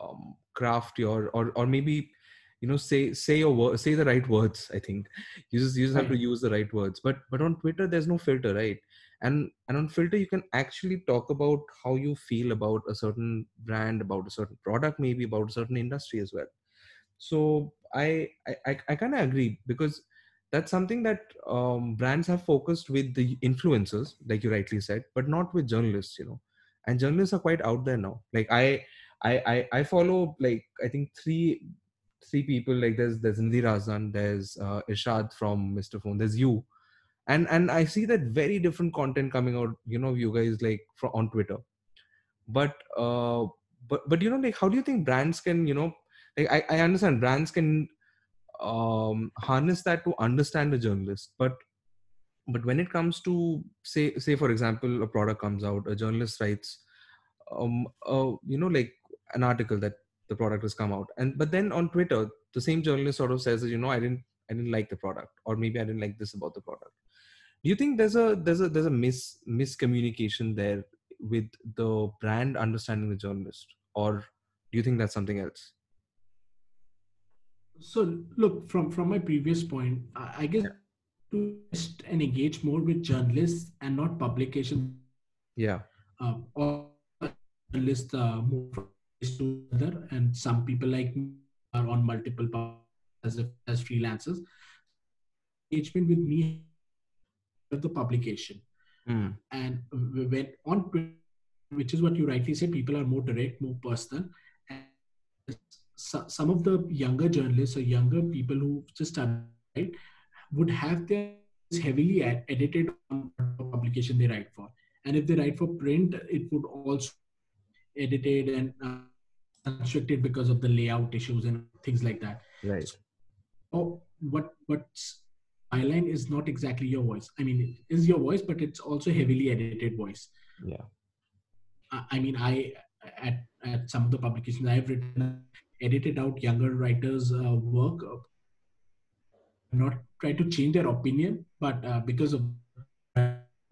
um, craft your or or maybe you know say say your word say the right words i think. You just you just have to use the right words. But but on twitter there's no filter right? And and on filter you can actually talk about how you feel about a certain brand about a certain product maybe about a certain industry as well. So i i i, I kind of agree because that's something that um, brands have focused with the influencers like you rightly said but not with journalists you know. And journalists are quite out there now. Like i i i, I follow like i think three three people like there's there's Nidhi Razan, there's uh, Ishad from Mr. Phone, there's you, and and I see that very different content coming out. You know, you guys like for, on Twitter, but uh, but but you know, like how do you think brands can you know, like I I understand brands can um harness that to understand the journalist, but but when it comes to say say for example a product comes out, a journalist writes um uh, you know like an article that the product has come out. And but then on twitter the same journalist sort of says you know i didn't i didn't like the product or maybe i didn't like this about the product. Do you think there's a there's a there's a mis miscommunication there with the brand understanding the journalist or do you think that's something else? So look from from my previous point, I, guess to test and engage more with journalists and not publications. Yeah. Uh, or journalists uh, more to other, and some people like me are on multiple as if, as freelancers. Engagement with me of the publication, Hmm. and when on Twitter, which is what you rightly said, people are more direct, more personal, and so, some of the younger journalists or younger people who just started right, would have their heavily ed- edited on publication they write for. And if they write for print, it would also edited and uh, constructed because of the layout issues and things like that. Right. Oh, what what's byline is not exactly your voice. I mean, it is your voice, but it's also heavily edited voice. Yeah. I I mean, I at at some of the publications I've written, edited out younger writers' uh, work. Not try to change their opinion, but uh, because of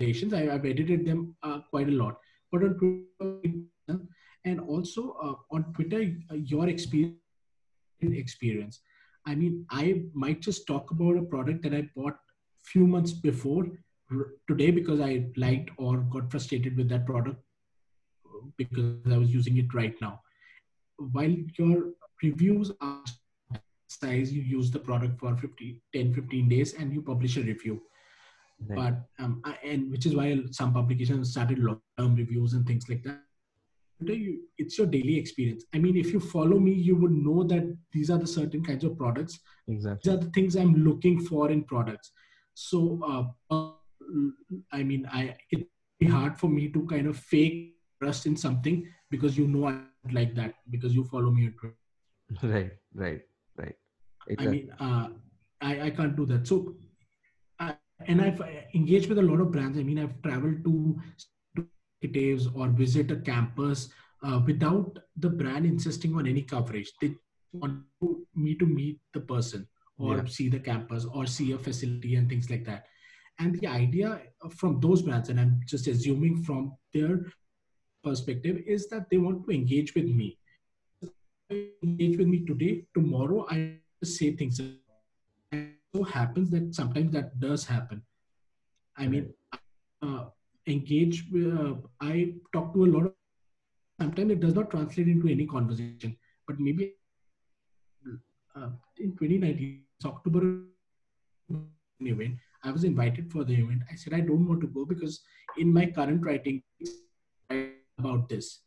relations, I, I've edited them uh, quite a lot. But on and also uh, on Twitter, uh, your experience experience. I mean, I might just talk about a product that I bought few months before today because I liked or got frustrated with that product uh, because I was using it right now. While your reviews are size, you use the product for 50, 10, 15 days and you publish a review. Right. But, um, I- and which is why some publications started long-term reviews and things like that. You- It's your daily experience. I mean, if you follow me, you would know that these are the certain kinds of products exactly. these are the things I'm looking for in products. So, uh, I mean, I it'd be hard for me to kind of fake trust in something because you know I like that because you follow me on Twitter. Right. Right. Right. I mean, uh, I I can't do that. So, I, and I've engaged with a lot of brands. I mean, I've traveled to executives or visit a campus uh, without the brand insisting on any coverage. They want to- me to meet the person or Yeah. see the campus or see a facility and things like that. And the idea from those brands, and I'm just assuming from their perspective, is that they want to engage with me. Engage with me today, tomorrow, I say things. And so happens that sometimes that does happen. I mean, uh, engage. Uh, I talk to a lot of. Sometimes it does not translate into any conversation, but maybe uh, in 2019, October event. I was invited for the event. I said I don't want to go because in my current writing about this,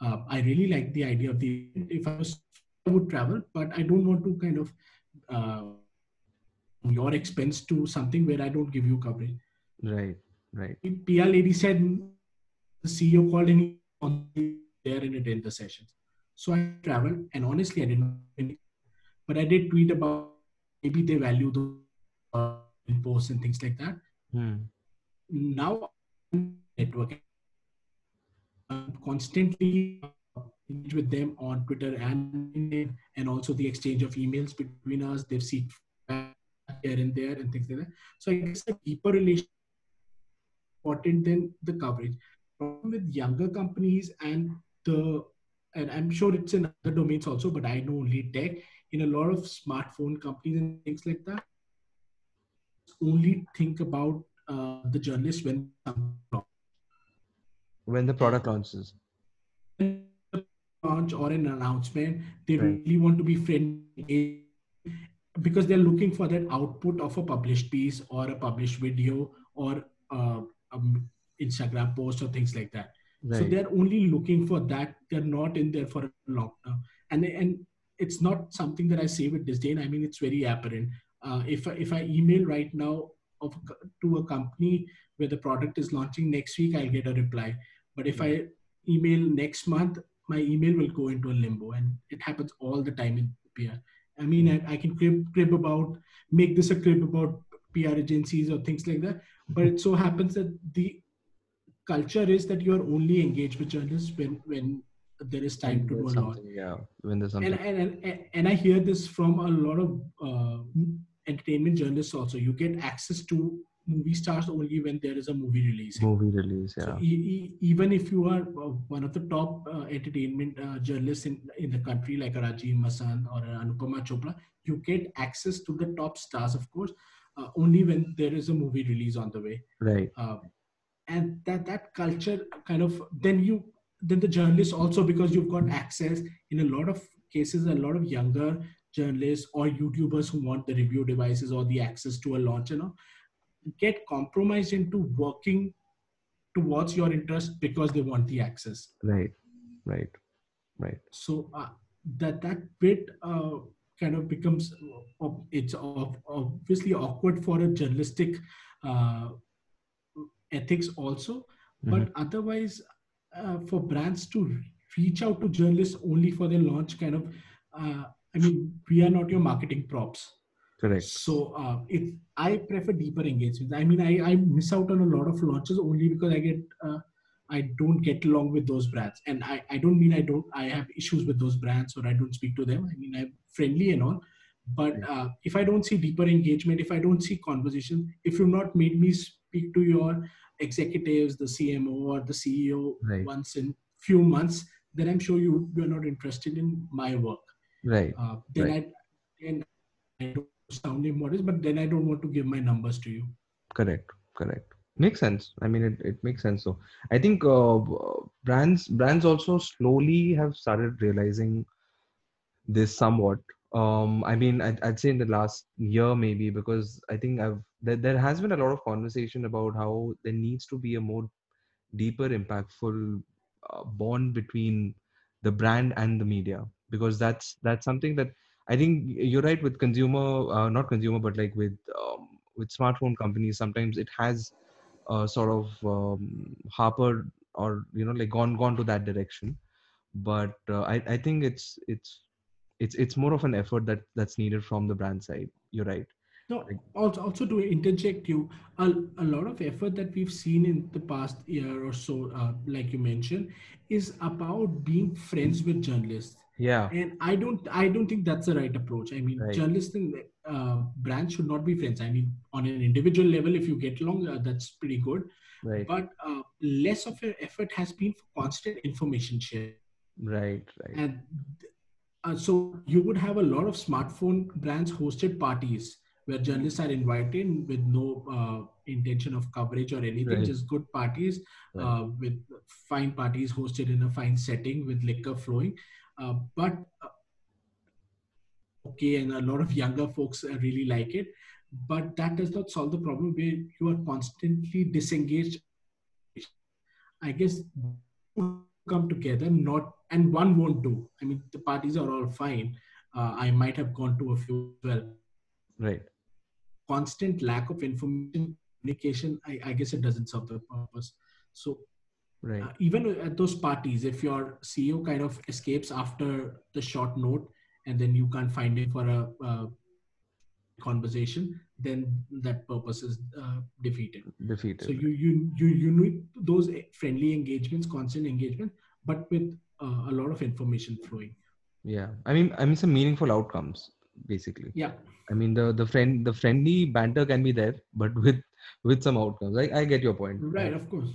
uh, I really like the idea of the. If I was, I would travel, but I don't want to kind of uh, your expense to something where I don't give you coverage. Right. Right. PR lady said the CEO called was there and attend the sessions. So I traveled and honestly I didn't but I did tweet about maybe they value the uh, posts and things like that. Hmm. Now I'm networking. I'm constantly with them on Twitter and and also the exchange of emails between us. They've seen here and there and things like that. So I guess a deeper relation important than the coverage. Problem with younger companies and the and I'm sure it's in other domains also, but I know only tech. In a lot of smartphone companies and things like that, only think about uh, the journalist when When the product launches. launch or an announcement, they Right. really want to be friendly because they're looking for that output of a published piece or a published video or uh, um, Instagram posts or things like that. So they're only looking for that. They're not in there for a long term. And and it's not something that I say with disdain. I mean, it's very apparent. Uh, if I, if I email right now of to a company where the product is launching next week, I'll get a reply. But if I email next month, my email will go into a limbo, and it happens all the time in PR. I mean, I, I can crib, crib about make this a crib about PR agencies or things like that. But it so happens that the culture is that you are only engaged with journalists when when there is time to do a lot. something, Yeah. When there's something. And, and and and I hear this from a lot of uh, entertainment journalists also. You get access to movie stars only when there is a movie release. movie release. So Yeah. e- e- even if you are uh, one of the top uh, entertainment uh, journalists in, in the country, like a Rajeev Masand or Anupama Chopra, you get access to the top stars, of course, uh, only when there is a movie release on the way. Right. Uh, and that that culture kind of then you then the journalists also because you've got access in a lot of cases a lot of younger journalists or youtubers who want the review devices or the access to a launch you know get compromised into working towards your interest because they want the access Right. Right. Right. so uh, that that bit uh, kind of becomes uh, it's obviously awkward for a journalistic uh, ethics also Mhm. but otherwise uh, for brands to reach out to journalists only for their launch kind of uh, i mean we are not your marketing props Correct. so uh, it i prefer deeper engagements i mean I, I miss out on a lot of launches only because i get uh, i don't get along with those brands. And I, I don't mean i don't i have issues with those brands or i don't speak to them. I mean i'm friendly and all. But uh, if i don't see deeper engagement if i don't see conversation if you've not made me speak to your executives the cmo or the ceo Right. once in few months then i'm sure you you're not interested in my work. Right. uh, then I then I don't sound immodest, but then I don't want to give my numbers to you. correct. Correct makes sense. I mean it, it makes sense so i think uh, brands brands also slowly have started realizing this somewhat. Um i mean I'd, I'd say in the last year maybe because i think i've there, there has been a lot of conversation about how there needs to be a more deeper impactful uh, bond between the brand and the media because that's that's something that i think you're right with consumer uh, not consumer but like with um, with smartphone companies sometimes it has uh, sort of um, harpered or you know like gone gone to that direction. But uh, I, I think it's it's it's it's more of an effort that that's needed from the brand side. You're right. No, also, also to interject you, a, a lot of effort that we've seen in the past year or so, uh, like you mentioned, is about being friends with journalists. Yeah And I don't, I don't think that's the right approach. I mean, Right. journalists and uh, brands should not be friends. I mean, on an individual level, if you get along, uh, that's pretty good. right But uh, less of an effort has been for constant information sharing. right right and uh, so you would have a lot of smartphone brands hosted parties where journalists are invited with no uh, intention of coverage or anything Right. just good parties Right. uh, with fine parties hosted in a fine setting with liquor flowing but uh, okay and a lot of younger folks uh, really like it. But that does not solve the problem where you are constantly disengaged. I guess come together not and one won't do. I mean the parties are all fine. Uh, i might have gone to a few as well. Right. Constant lack of information communication I, I guess it doesn't serve the purpose. So right. Uh, even at those parties if your ceo kind of escapes after the short note and then you can't find him for a uh, conversation then that purpose is uh, defeated. Defeated so you you you you need those friendly engagements constant engagement but with uh, a lot of information flowing. Yeah. I mean i mean some meaningful outcomes basically. Yeah. I mean the the friend the friendly banter can be there but with with some outcomes. I, I get your point. Right of course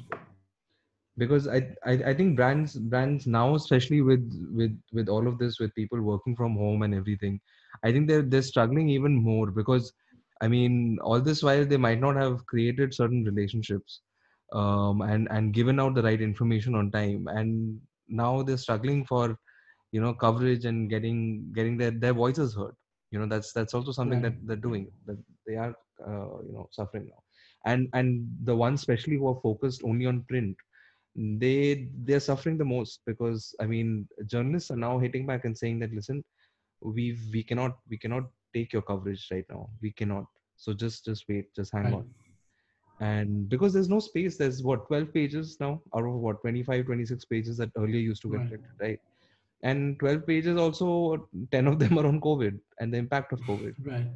because I, I i think brands brands now especially with with with all of this with people working from home and everything i think they're they're struggling even more because i mean all this while they might not have created certain relationships um and and given out the right information on time. And now they're struggling for you know coverage and getting getting their their voices heard. You know that's that's also something Right. that they're doing that they are uh, you know suffering now. And and the ones especially who are focused only on print they they're suffering the most because i mean journalists are now hitting back and saying that listen we we cannot we cannot take your coverage right now. We cannot. So just just wait. Just hang Right. on. And because there's no space there's what 12 pages now out of what 25 26 pages that earlier used to get Right. right? And 12 pages also 10 of them are on covid and the impact of covid. Right.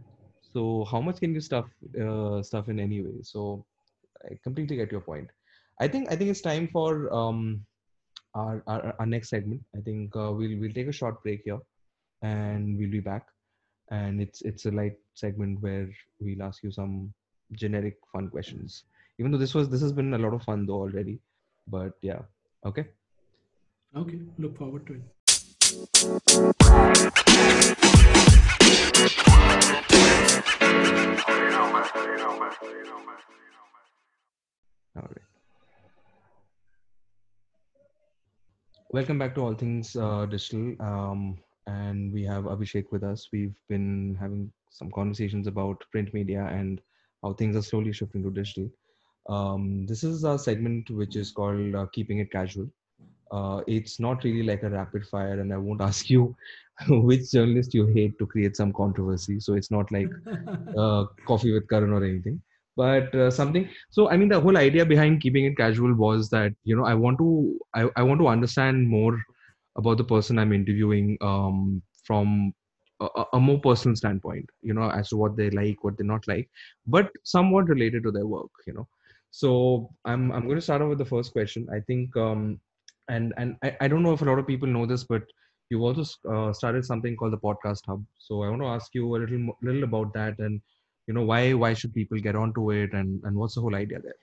So how much can you stuff uh, stuff in anyway? So i completely get your point i think i think it's time for um our our, our next segment. I think uh, we'll we'll take a short break here and we'll be back. And it's it's a light segment where we'll ask you some generic fun questions. Even though this was this has been a lot of fun though already but yeah okay? Okay look forward to it. All right. Welcome back to All Things uh, Digital. Um, and we have Abhishek with us. We've been having some conversations about print media and how things are slowly shifting to digital. Um, this is a segment which is called uh, Keeping It Casual. Uh, it's not really like a rapid fire, and I won't ask you which journalist you hate to create some controversy. So it's not like uh, Koffee with Karan or anything. But uh, something so i mean the whole idea behind keeping it casual was that you know i want to i, I want to understand more about the person i'm interviewing um, from a, a more personal standpoint you know as to what they like what they not like but somewhat related to their work you know. So i'm i'm going to start off with the first question. I think um and and I, I don't know if a lot of people know this but you've also uh, started something called the podcast hub. So i want to ask you a little little about that and you know why why should people get onto it and and what's the whole idea there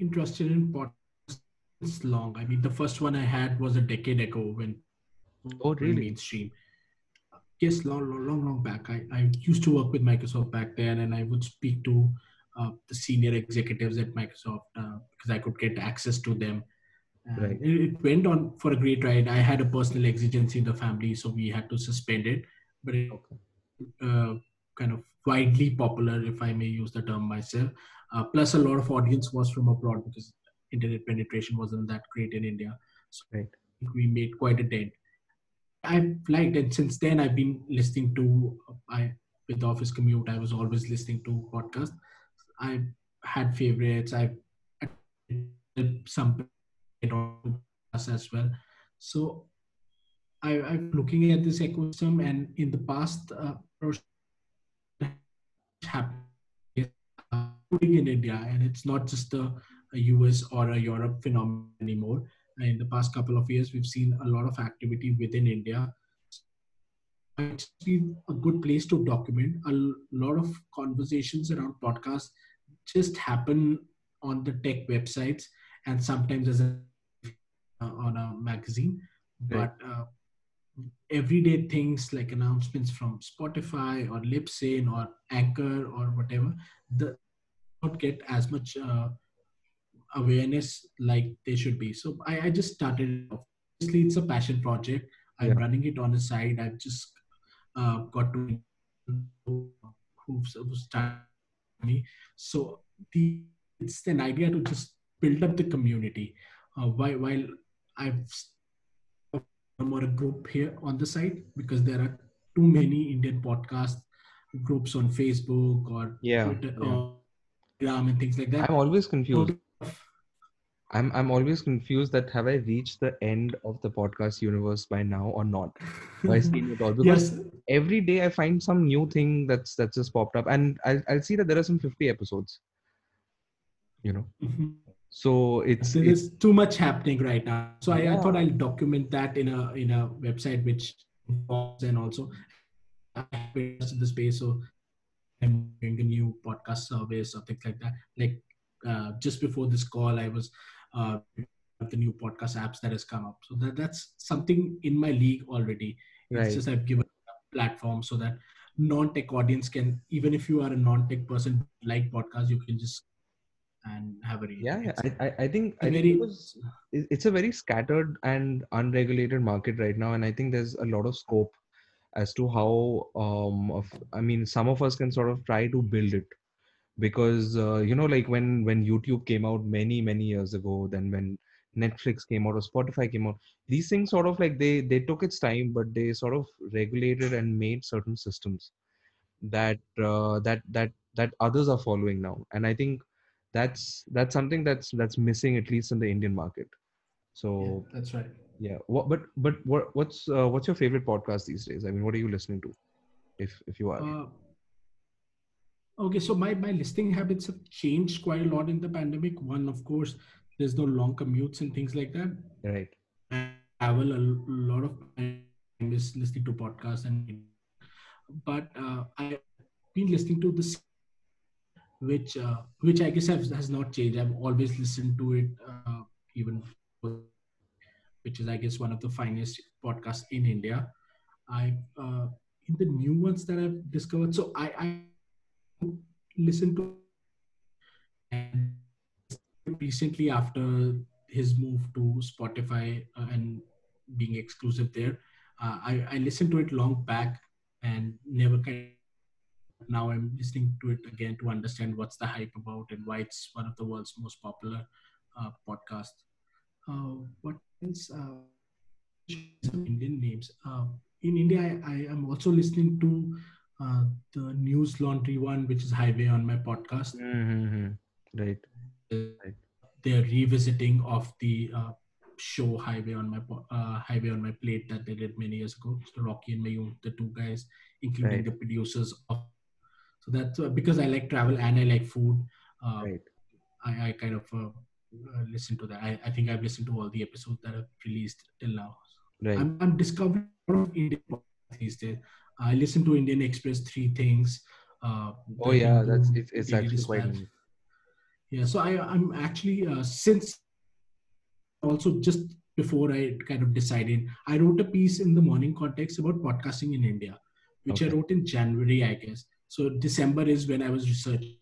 interested in podcasts long. I mean, the first one I had was a decade ago when Oh, really? mainstream. Yes, long, long, long, long back. I, I used to work with Microsoft back then, and I would speak to uh, the senior executives at Microsoft uh, because I could get access to them. And Right. It, it went on for a great ride. I had a personal exigency in the family, so we had to suspend it. But it Okay. Uh, kind of widely popular, if I may use the term myself. Uh, plus, a lot of audience was from abroad because internet penetration wasn't that great in India. So Right. we made quite a dent. I've liked it since then. I've been listening to I with the office commute. I was always listening to podcasts. I had favorites. I some podcasts as well. So I, I'm looking at this ecosystem, and in the past, uh, happened uh, in India, and it's not just a, a US or a Europe phenomenon anymore. In the past couple of years, we've seen a lot of activity within India. It's been a good place to document. a lot of conversations around podcasts just happen on the tech websites and sometimes as a uh, on a magazine. Right. But uh, everyday things like announcements from Spotify or Libsyn or Anchor or whatever, the not get as much uh, awareness like they should be. So I, I just started. Obviously, it's a passion project. I'm Yeah. running it on the side. I've just uh, got to who's, who's started me. So the it's an idea to just build up the community. Uh, while while I've more a group here on the site because there are too many Indian podcast groups on Facebook or Yeah, Twitter yeah. or Instagram and things like that. i'm always confused i'm i'm always confused that have i reached the end of the podcast universe by now or not i seen it all because yes, every day i find some new thing that's that's just popped up and i'll, I'll see that there are some 50 episodes you know Mhm. So it's, there it's is too much happening right now. So I, I thought I'll document that in a in a website which involves and also I have interest in the space. So I'm doing a new podcast service or things like that. Like uh, just before this call, I was uh, the new podcast apps that has come up. So that that's something in my league already. It's just I've given a platform so that non-tech audience can, even if you are a non-tech person like podcast, you can just and have a read. yeah, yeah. I, I think i very because it- it's a very scattered and unregulated market right now and i think there's a lot of scope as to how um of i mean some of us can sort of try to build it because uh, you know like when when youtube came out many many years ago then when netflix came out or spotify came out these things sort of like they they took its time but they sort of regulated and made certain systems that uh, that that that others are following now and i think that's that's something that's that's missing at least in the indian market yeah, so that's right. yeah what but but what what's uh, what's your favorite podcast these days i mean what are you listening to if if you are Uh, okay, so my my listening habits have changed quite a lot in the pandemic. One, of course, there's no long commutes and things like that. right I travel a lot of time is listening to podcasts and but uh, I've been listening to this which uh, which I guess has, has not changed. I've always listened to it uh, even which is I guess one of the finest podcasts in India. I uh, in the new ones that I've discovered. So I, I listen to and recently after his move to Spotify uh, and being exclusive there. Uh, I, I listened to it long back and never kind of, now I'm listening to it again to understand what's the hype about and why it's one of the world's most popular uh, podcasts. Uh, what else? Uh, some Indian names. Uh, in India, I, I am also listening to uh, the Newslaundry one, which is Highway on my podcast. Mm-hmm. Right. They're revisiting of the uh, show Highway on my uh, Highway on my plate that they did many years ago. So Rocky and Mayur, the two guys, including Right. the producers of. So that's uh, because I like travel and I like food. Uh, Right. I, I kind of uh, uh, listen to that. I, I think I've listened to all the episodes that have released till now. Right. I'm, I'm discovering a lot of Indian these days. I listen to Indian Express Three Things. Uh, Oh yeah, Hindu, that's it's, it's actually quite. Yeah, so I, I'm actually uh, since also just before I kind of decided, I wrote a piece in the Morning Context about podcasting in India, which I wrote in January, I guess. So December is when I was researching,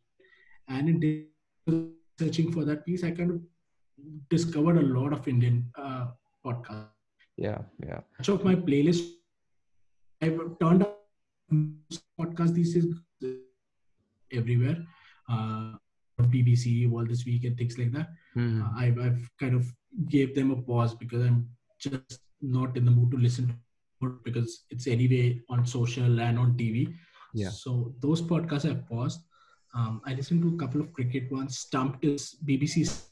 and in searching for that piece, I kind of discovered a lot of Indian uh, podcasts. Yeah, yeah. Much of my playlist, I've turned up podcast these days everywhere. Uh, BBC, World This Week, and things like that. Mhm. Uh, I've, I've kind of gave them a pause because I'm just not in the mood to listen to it because it's anyway on social and on TV. Yeah. So those podcasts I've paused. Um, I listened to a couple of cricket ones. Stumped is BBC's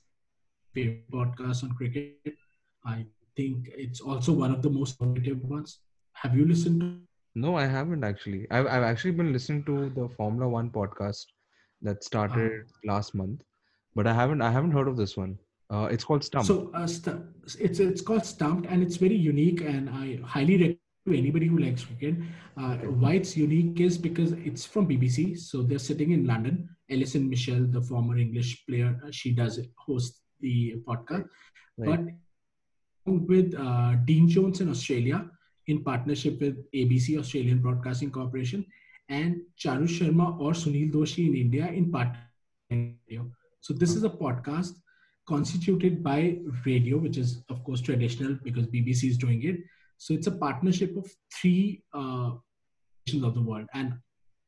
favorite podcast on cricket. I think it's also one of the most informative ones. Have you listened to? No, I haven't actually. I've I've actually been listening to the Formula One podcast that started last month, but I haven't I haven't heard of this one. Uh, it's called Stump. So uh, st- it's it's called Stumped, and it's very unique, and I highly recommend to anybody who likes cricket. Uh, why it's unique is because it's from BBC, so they're sitting in London. Alison Mitchell, the former English player, uh, she does host the podcast, Right. but with uh, Dean Jones in Australia in partnership with ABC Australian Broadcasting Corporation and Charu Sharma or Sunil Doshi in India in partnership. So this is a podcast constituted by radio, which is of course traditional because BBC is doing it. So it's a partnership of three uh, nations of the world, and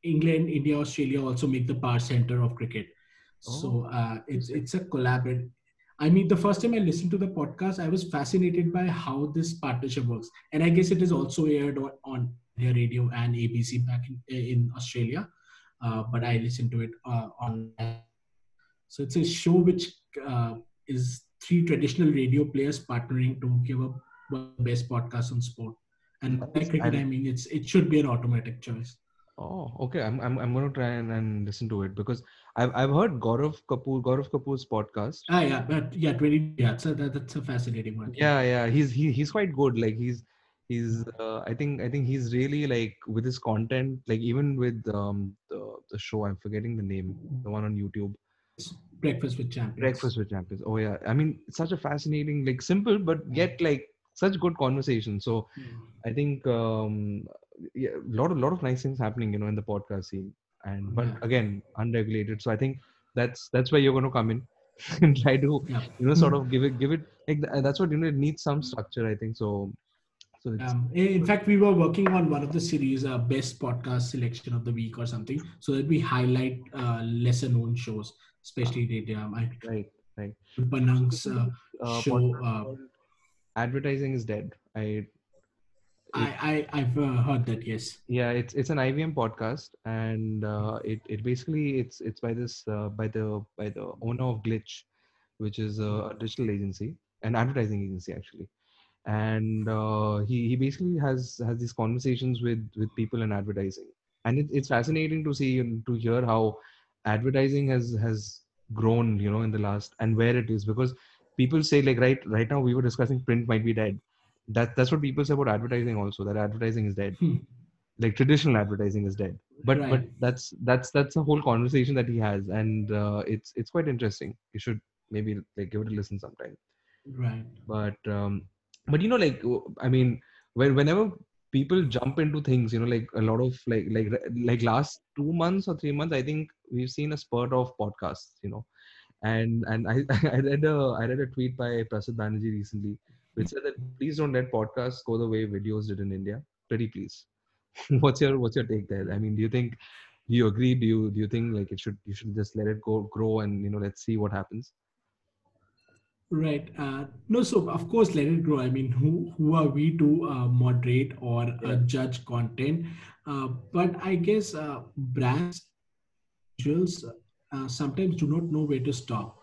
England, India, Australia also make the power center of cricket. So uh, it's it's a collaborative. I mean, the first time I listened to the podcast, I was fascinated by how this partnership works, and I guess it is also aired on, on their radio and ABC back in, in Australia. Uh, but I listened to it uh, on. So it's a show which uh, is three traditional radio players partnering to give up one of the best podcast on sport. And by cricket, I- I mean it's it should be an automatic choice. Oh, okay. I'm I'm I'm gonna try and, and listen to it because I've I've heard Gaurav Kapoor Gaurav Kapoor's podcast. Ah, yeah, but yeah, twenty. Yeah, so that, that's a fascinating one. Yeah, yeah. He's he he's quite good. Like he's he's uh, I think I think he's really like with his content. Like even with um the the show I'm forgetting the name the one on YouTube Breakfast with Champions. Breakfast with Champions. Oh yeah. I mean such a fascinating like simple but yet like such good conversation. So Mm. I think um yeah, a lot of lot of nice things happening you know in the podcast scene and but Yeah. again unregulated. So I think that's that's where you're going to come in and try to Yeah. you know sort of give it give it like that's what you know it needs some structure i think so so Um, in fact, we were working on one of the series, uh, best podcast selection of the week or something, so that we highlight uh, lesser known shows, especially the um, I, right right Panang's. Uh, uh, show, podcast uh, advertising is dead i I, I I've uh, heard that. Yes. yeah it's it's an ivm podcast and uh, it it basically it's it's by this uh, by the by the owner of glitch which is a digital agency an advertising agency actually and uh, he he basically has has these conversations with with people in advertising and it, it's fascinating to see and to hear how advertising has has grown you know in the last and where it is because people say like right right now we were discussing print might be dead. That that's what people say about advertising also that advertising is dead. Hmm. like traditional advertising is dead. But but that's that's that's a whole conversation that he has and uh, it's it's quite interesting. You should maybe like give it a listen sometime. Right. but um but you know like i mean when whenever people jump into things you know like a lot of like like like last two months or three months i think we've seen a spurt of podcasts you know and and i i read a i read a tweet by Prasad banerjee recently which said that please don't let podcasts go the way videos did in india pretty please what's your what's your take there i mean do you think do you agree do you do you think like it should you should just let it go grow and you know let's see what happens Right. Uh, no, so of course, let it grow. I mean, who who are we to uh, moderate or uh, judge content? Uh, but I guess uh, brands, individuals, uh, sometimes do not know where to stop.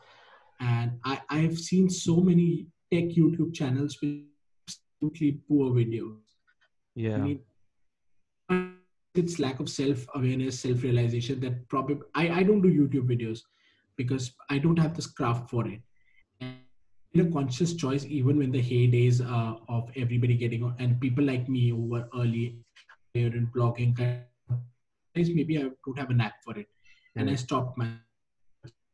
And I I've seen so many tech YouTube channels with absolutely poor videos. I Yeah. mean, it's lack of self awareness, self realization that probably I I don't do YouTube videos because I don't have this craft for it made a conscious choice even when the heydays uh, of everybody getting on and people like me who were early in blogging kind of, maybe i don't have a knack for it and i stopped my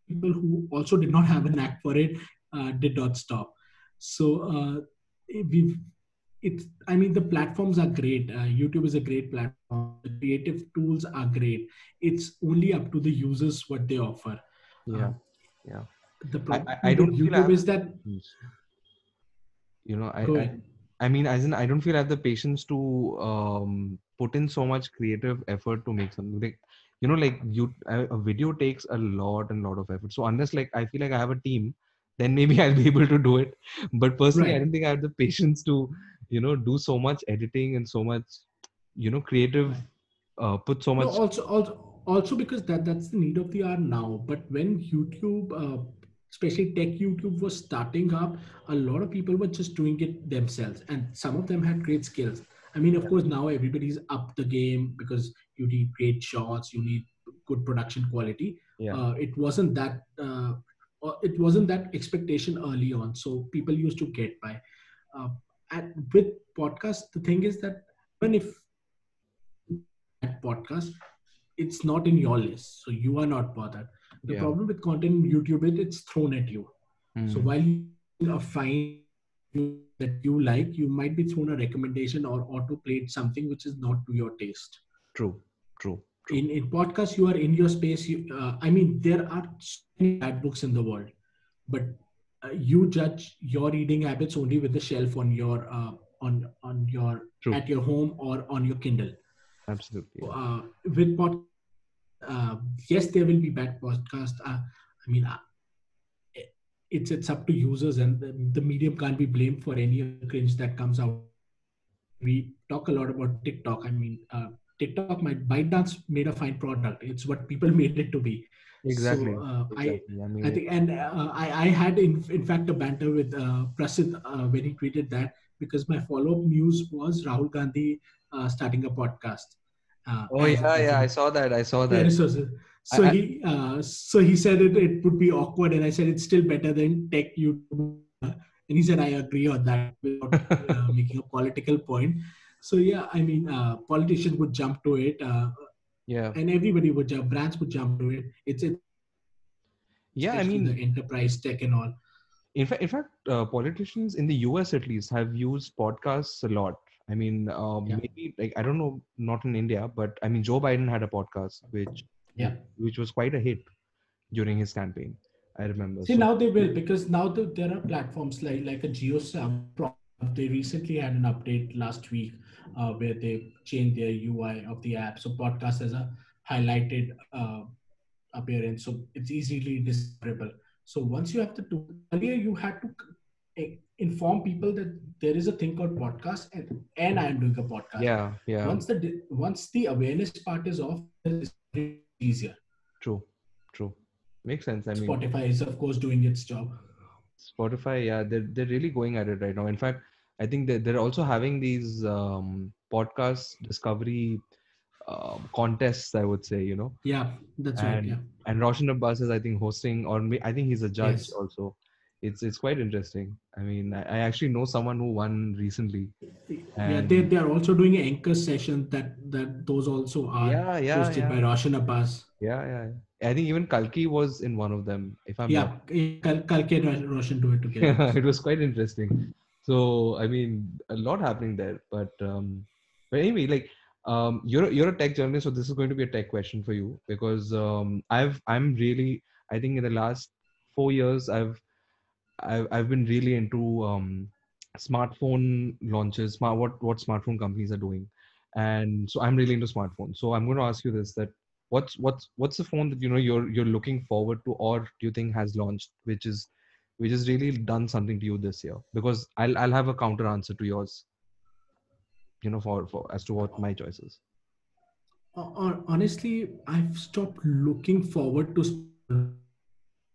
people who also did not have a knack for it uh, did not stop. So uh, we've it's i mean the platforms are great. Uh, youtube is a great platform. The creative tools are great. It's only up to the users what they offer. Yeah. Um, Yeah. the problem I- I don't feel I youtube have- is that You know, I, I. I mean, as in, I don't feel I have the patience to um, put in so much creative effort to make something. Like, you know, like you, a video takes a lot and lot of effort. So unless like I feel like I have a team, then maybe I'll be able to do it. But personally, I don't think I have the patience to, you know, do so much editing and so much, you know, creative, uh, put so No, much. also, also, also because that that's the need of the hour now. But when YouTube, uh, especially tech YouTube, was starting up, a lot of people were just doing it themselves, and some of them had great skills. I mean, of course, now everybody's up the game because you need great shots, you need good production quality. Yeah. Uh, it wasn't that. Uh, it wasn't that expectation early on, so people used to get by. Uh, and with podcasts, the thing is that even if that podcast it's not in your list so you are not bothered the Yeah. problem with content on youtube is it's thrown at you so Mm. while you are fine that you like you might be thrown a recommendation or auto played something which is not to your taste True. True. True. in in podcast you are in your space you, uh, i mean there are so many bad books in the world but uh, you judge your reading habits only with the shelf on your uh, on on your True. at your home or on your kindle Absolutely. yeah. uh, with pod, uh, yes, there will be bad podcasts. Uh, I mean, uh, it's it's up to users, and the, the medium can't be blamed for any cringe that comes out. We talk a lot about TikTok. I mean, uh, TikTok, my ByteDance made a fine product. It's what people made it to be. Exactly. So, uh, I, exactly. I mean, I think, and uh, I, I had in, in fact a banter with uh, Prasid uh, when he tweeted that because my follow up news was Rahul Gandhi uh, starting a podcast. Uh, oh yeah, as yeah. I saw that. I saw that. so, so, I- I- he uh, so he said it, it would be awkward, and I said it's still better than tech YouTube. And he said I agree on that without uh, making a political point. So yeah, I mean, uh, politicians would jump to it, uh, Yeah. and everybody would jump. Brands would jump to it. It's it, Yeah. I mean, the enterprise tech and all. in fact in fact uh, politicians in the us at least have used podcasts a lot i mean um, Yeah. maybe like i don't know not in india but i mean joe biden had a podcast which Yeah. which was quite a hit during his campaign i remember See So- now they will because now the, there are platforms like like a JioSaavn. They recently had an update last week uh, where they changed their UI of the app. So podcast has a highlighted uh, appearance, so it's easily discoverable. So once you have the tool, earlier you had to eh, inform people that there is a thing called podcast and and I am doing a podcast. yeah yeah Once the once the awareness part is off, it's easier. true true makes sense i mean Spotify is of course doing its job. Spotify yeah they're, they're really going at it right now in fact i think that they're also having these um, podcast discovery um, contests i would say you know Yeah, that's right. Yeah. and Roshan Abbas is I think hosting or I think he's a judge Yes. also. It's it's quite interesting. I mean, I, I actually know someone who won recently. yeah, they, they are also doing anchor sessions that that those also are Yeah, yeah, hosted yeah. by Roshan Abbas. Yeah, yeah, yeah. I think even Kalki was in one of them. If I'm yeah, Kal- Kalki and Roshan do it not, together. it was quite interesting. So I mean, a lot happening there. But um, but anyway, like um, you're you're a tech journalist, so this is going to be a tech question for you because um, I've I'm really I think in the last four years I've I've, I've been really into um, smartphone launches, smart, what what smartphone companies are doing, and so I'm really into smartphones. So I'm going to ask you this: that what's what's what's the phone that you know you're you're looking forward to, or do you think has launched, which is which has really done something to you this year? Because I'll I'll have a counter answer to yours. You know, for for as to what my choice is. Honestly, I've stopped looking forward to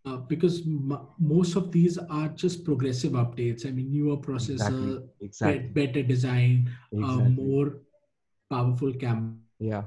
uh, because m- most of these are just progressive updates. I mean, newer processor, Exactly. Exactly. bet- better design, uh, more powerful camera. Yeah.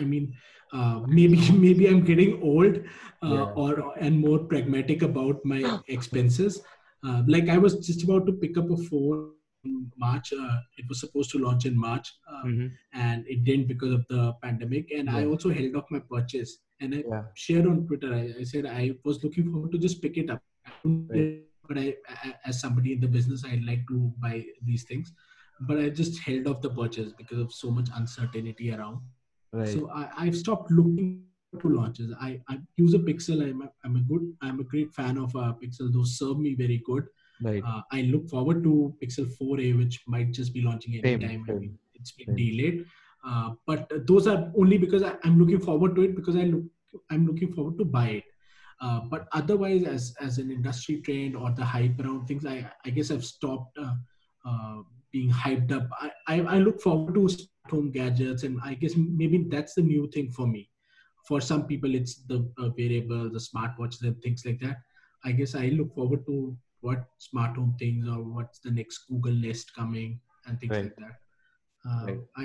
I mean, uh, maybe maybe I'm getting old, uh, Yeah. or and more pragmatic about my expenses. Uh, like I was just about to pick up a phone in March. Uh, it was supposed to launch in March, uh, Mhm. and it didn't because of the pandemic. And I also held off my purchase. And I Yeah. shared on Twitter. I, I said I was looking forward to just pick it up. Right. But I, a- as somebody in the business, I like to buy these things. But I just held off the purchase because of so much uncertainty around. Right. So I, I've stopped looking to launches. I, I use a Pixel. I'm a, I'm a good. I'm a great fan of uh, Pixel. Those serve me very good. right. Uh, I look forward to Pixel 4a, which might just be launching Same, anytime. I same, mean, it's been same. delayed. Uh, but those are only because I, I'm looking forward to it because I look, I'm looking forward to buy it. Uh, but otherwise, as as an industry trend or the hype around things, I I guess I've stopped uh, uh, being hyped up. I, I I look forward to smart home gadgets, and I guess maybe that's the new thing for me. For some people, it's the uh, wearable, the smartwatches, and things like that. I guess I look forward to what smart home things or what's the next Google Nest coming and things Right. like that. Uh, Right. I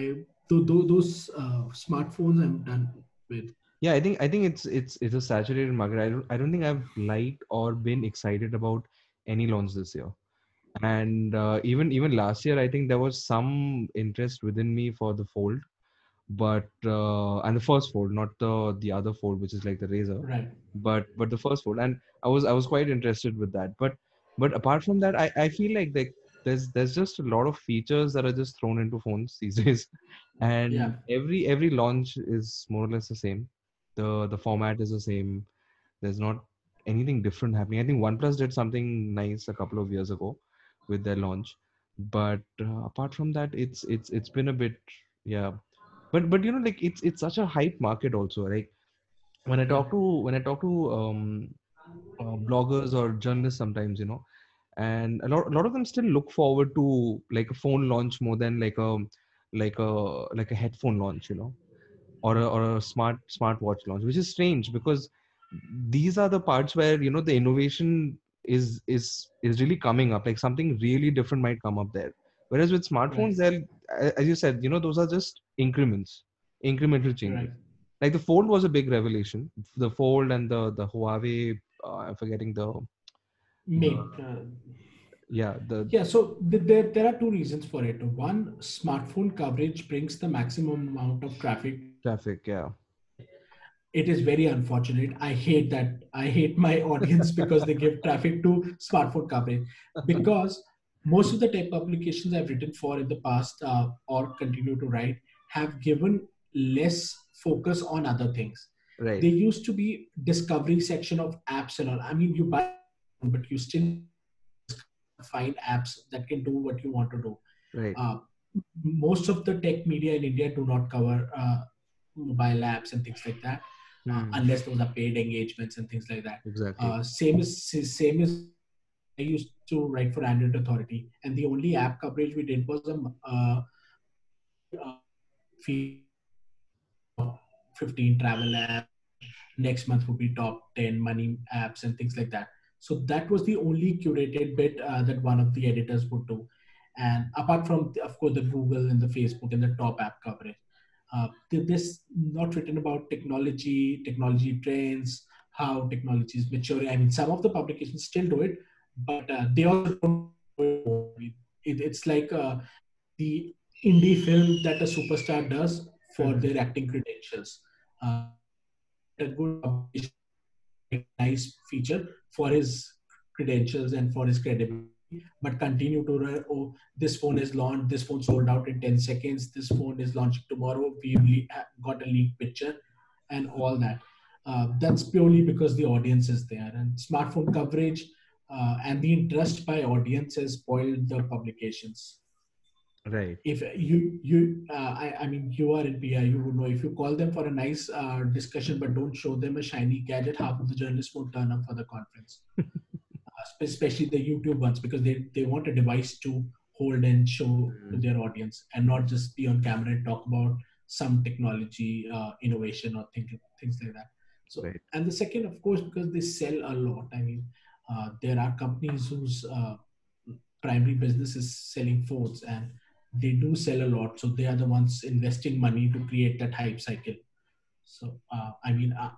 th- th- those uh, smartphones I'm done with. yeah i think i think it's it's it's a saturated market i don't i don't think i've liked or been excited about any launch this year and uh, even even last year i think there was some interest within me for the fold. But uh, and the first fold not the the other fold which is like the Razr. Right. but but the first fold. And i was i was quite interested with that. But but apart from that i i feel like there's there's just a lot of features that are just thrown into phones these days. And Yeah. every every launch is more or less the same. The the format is the same. There's not anything different happening. I think oneplus did something nice a couple of years ago with their launch. But uh, apart from that it's it's it's been a bit yeah. But but you know like it's it's such a hype market also like when i talk to when i talk to um uh, bloggers or journalists sometimes you know and a lot, a lot of them still look forward to like a phone launch more than like a like a like a headphone launch you know or a, or a smart smartwatch launch which is strange because these are the parts where you know the innovation is is is really coming up like something really different might come up there whereas with smartphones they're as you said you know those are just increments incremental changes Right. like the fold was a big revelation the fold and the the huawei uh, i'm forgetting the Mate, uh, yeah the yeah, so th- there, there are two reasons for it. One, smartphone coverage brings the maximum amount of traffic. traffic yeah It is very unfortunate. I hate that. I hate my audience because they give traffic to smartphone coverage. Because most of the tech publications I've written for in the past uh, or continue to write have given less focus on other things. right There used to be discovery section of apps and all. I mean, you buy, but you still find apps that can do what you want to do. right Uh, most of the tech media in India do not cover uh, mobile apps and things like that, Hmm, unless those are paid engagements and things like that. exactly Uh, same is same is I used to write for Android Authority, and the only app coverage we did was a uh, uh, 15 travel apps. Next month would be top 10 money apps and things like that. So that was the only curated bit uh, that one of the editors would do. And apart from, of course, the Google and the Facebook and the top app coverage, uh, this not written about technology, technology trends, how technology is maturing. I mean, some of the publications still do it, but uh, they also don't it. It- It's like uh, the indie film that a superstar does for Mhm. their acting credentials. Uh, a good nice feature for his credentials and for his credibility, but continue to run, oh, this phone is launched, this phone sold out in 10 seconds, this phone is launching tomorrow, we've le- got a leaked picture, and all that. Uh, that's purely because the audience is there, and smartphone coverage uh, and the interest by audience has spoiled the publications. Right. If you you uh, I, I mean you are in PR you would know. If you call them for a nice uh, discussion but don't show them a shiny gadget half of the journalists won't turn up for the conference especially the YouTube ones, because they, they want a device to hold and show to Mm. their audience and not just be on camera and talk about some technology uh, innovation or think, things like that. So, Right. and the second, of course, because they sell a lot. I mean, uh, there are companies whose uh, primary business is selling phones and they do sell a lot. So they are the ones investing money to create that hype cycle. So, uh, I mean, uh,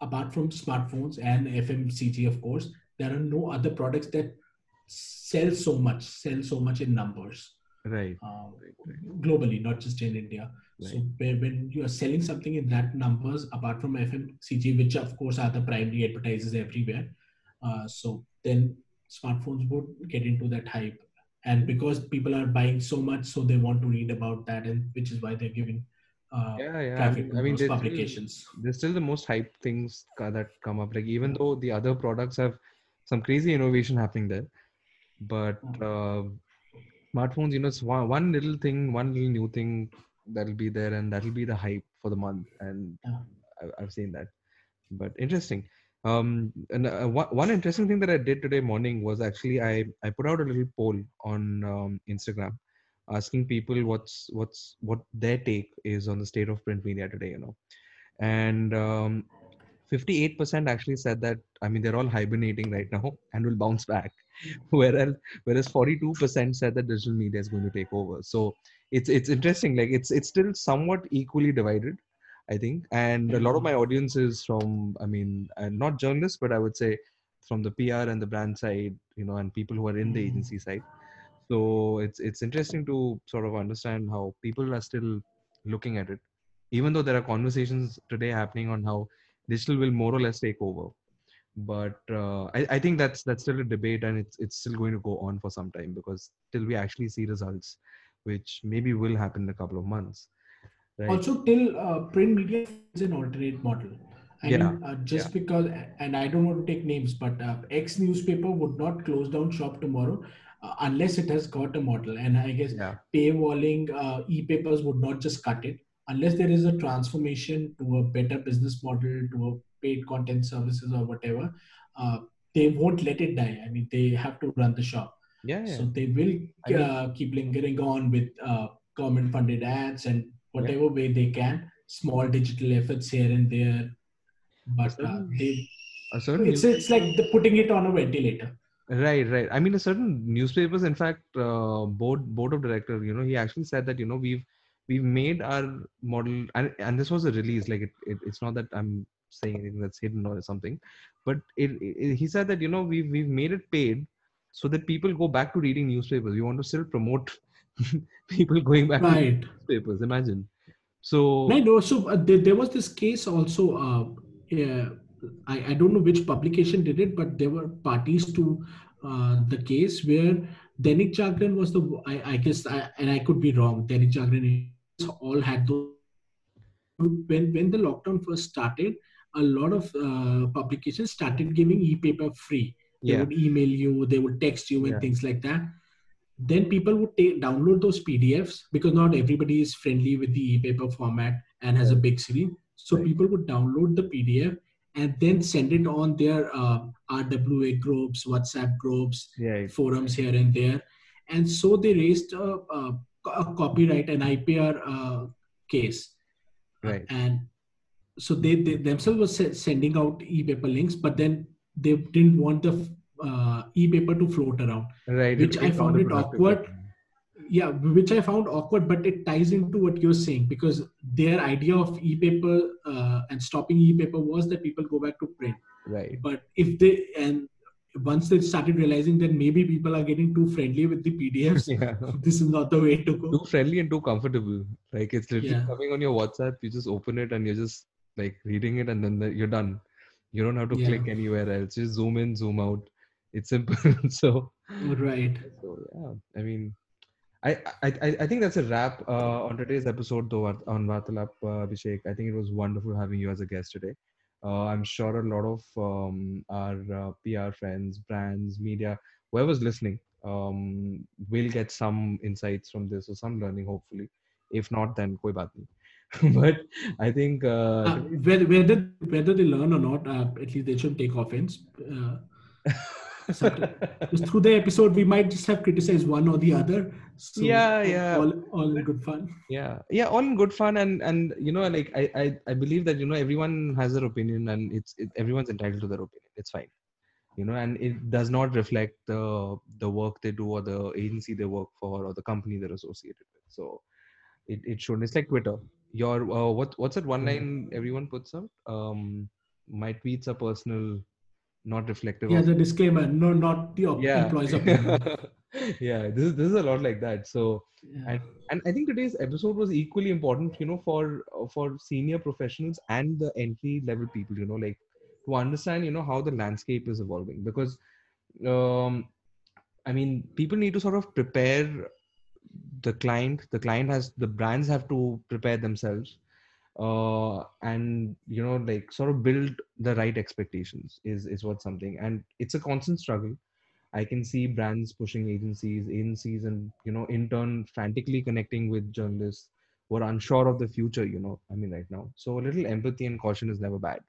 apart from smartphones and FMCG, of course, there are no other products that sell so much, sell so much in numbers Right. uh, Right. Globally, not just in India. So Right. when, when you are selling something in that numbers, apart from FMCG, which of course are the primary advertisers everywhere, uh, so then smartphones would get into that hype. And because people are buying so much, so they want to read about that, and which is why they're giving uh, Yeah, yeah. I mean, I mean there's still, there's still the most hype things that come up. Like even though the other products have some crazy innovation happening there, but uh, smartphones, you know, it's one, one little thing, one little new thing that'll be there, and that'll be the hype for the month. And. I, I've seen that. But interesting. Um, and uh, one, one interesting thing that I did today morning was actually I I put out a little poll on um, Instagram, asking people what's what's what their take is on the state of print media today. You know, and um, 58% actually said that I mean they're all hibernating right now and will bounce back, whereas whereas 42% said that digital media is going to take over. So it's it's interesting. Like it's it's still somewhat equally divided. I think, and a lot of my audience is from, I mean, not journalists, but I would say from the PR and the brand side, you know, and people who are in the Mm. agency side. So it's it's interesting to sort of understand how people are still looking at it, even though there are conversations today happening on how digital will more or less take over. But uh, I, I think that's that's still a debate, and it's it's still going to go on for some time because till we actually see results, which maybe will happen in a couple of months. Right? Also, till uh, print media is an alternate model. I Yeah, mean, uh, just because, and I don't want to take names, but uh, X newspaper would not close down shop tomorrow uh, unless it has got a model. And I guess yeah, paywalling uh, e-papers would not just cut it unless there is a transformation to a better business model, to a paid content services or whatever. Uh, they won't let it die. I mean, they have to run the shop. yeah, yeah. So they will uh, keep lingering on with uh, government funded ads and whatever way they can, small digital efforts here and there. But uh, they, it's, it's like the putting it on a ventilator. Right, right. I mean, a certain newspapers, in fact, uh, board board of director, you know, he actually said that you know we've we've made our model, and and this was a release. Like it, it it's not that I'm saying anything that's hidden or something, but it, it he said that you know we've we've made it paid so that people go back to reading newspapers. We want to still promote people going back to Right. newspapers. Imagine. So Right. No, so uh, there, there was this case also. Uh, yeah, I, I don't know which publication did it, but there were parties to uh, the case where Dainik Jagran was the. I, I guess, I, and I could be wrong. Dainik Jagran all had those. When when the lockdown first started, a lot of uh, publications started giving e-paper free. They yeah, would email you, they would text you, and Yeah. things like that. Then people would take, download those PDFs because not everybody is friendly with the e-paper format and has a big screen. So Right. people would download the PDF and then send it on their uh, RWA groups, WhatsApp groups, yeah, forums here and there. And so they raised a, a, a copyright and IPR uh, case. right. And so they, they themselves were sending out e-paper links, but then they didn't want the uh, e-paper to float around. Right. which I found it awkward. Yeah, which I found awkward, but it ties into what you're saying because their idea of e-paper uh, and stopping e-paper was that people go back to print. Right. But if they and once they started realizing that maybe people are getting too friendly with the PDFs, Yeah. this is not the way to go. too friendly and too comfortable. Like it's literally Yeah. coming on your WhatsApp. You just open it and you're just like reading it, and then the, you're done. You don't have to Yeah. click anywhere else. Just zoom in, zoom out. It's simple. so, Right. so yeah. I mean, I I I think that's a wrap uh, on today's episode, though, on Vartalap, uh, Abhishek. I think it was wonderful having you as a guest today. Uh, I'm sure a lot of um, our uh, PR friends, brands, media, whoever's listening, um, will get some insights from this or some learning, hopefully. If not, then koi baat nahi. but I think uh, Uh, whether, whether whether they learn or not, uh, at least they should take offense. Through the episode, we might just have criticized one or the other. So Yeah, yeah. All, all in good fun. yeah. Yeah all in good fun. And and you know like i i, I believe that you know everyone has their opinion and it's it, everyone's entitled to their opinion. It's fine. You know and it does not reflect the the work they do or the agency they work for or the company they're associated with. So it, it shouldn't it's like twitter. Your uh, what what's that one line everyone puts out um my tweets are personal not reflective Yeah, of the disclaimer: no, not the op- yeah. employees yeah this is this is a lot like that. So Yeah. and and i think today's episode was equally important you know for for senior professionals and the entry level people you know like to understand you know how the landscape is evolving. Because um i mean people need to sort of prepare the client the client has the brands have to prepare themselves uh and you know like sort of build the right expectations is is what something and it's a constant struggle I can see brands pushing agencies, agencies, and you know, in turn, frantically connecting with journalists who are unsure of the future. You know, I mean, right now. So a little empathy and caution is never bad.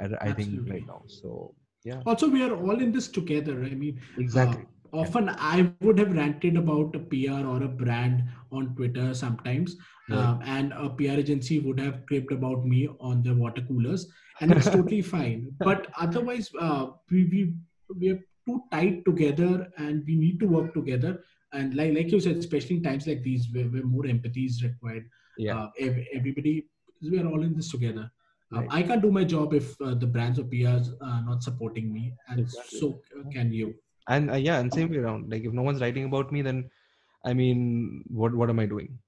I, I think right now. So yeah, Also, we are all in this together. I mean, exactly. Uh, often I would have ranted about a PR or a brand on Twitter sometimes, Right. um, and a PR agency would have cribbed about me on the water coolers, and it's totally fine. But otherwise, uh, we we we are too tight together, and we need to work together. And like like you said, especially in times like these, where, where more empathy is required, yeah, uh, everybody we are all in this together. Uh, Right. I can't do my job if uh, the brands or PRs are not supporting me, and Exactly. so uh, can you. And uh, yeah, and same way around. Like if no one's writing about me, then I mean, what what am I doing?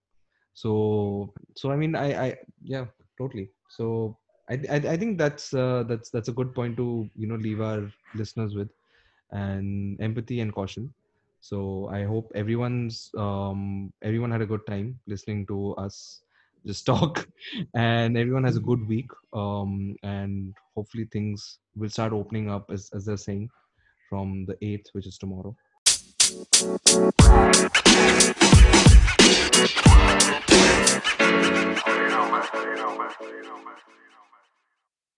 So so I mean, I I yeah, totally. So I I, I think that's uh, that's that's a good point to you know leave our listeners with, and empathy and caution. So I hope everyone's um everyone had a good time listening to us just talk, and everyone has a good week. Um and hopefully things will start opening up as as they're saying from the eighth, which is tomorrow. You know, man. You know, man. You know, man.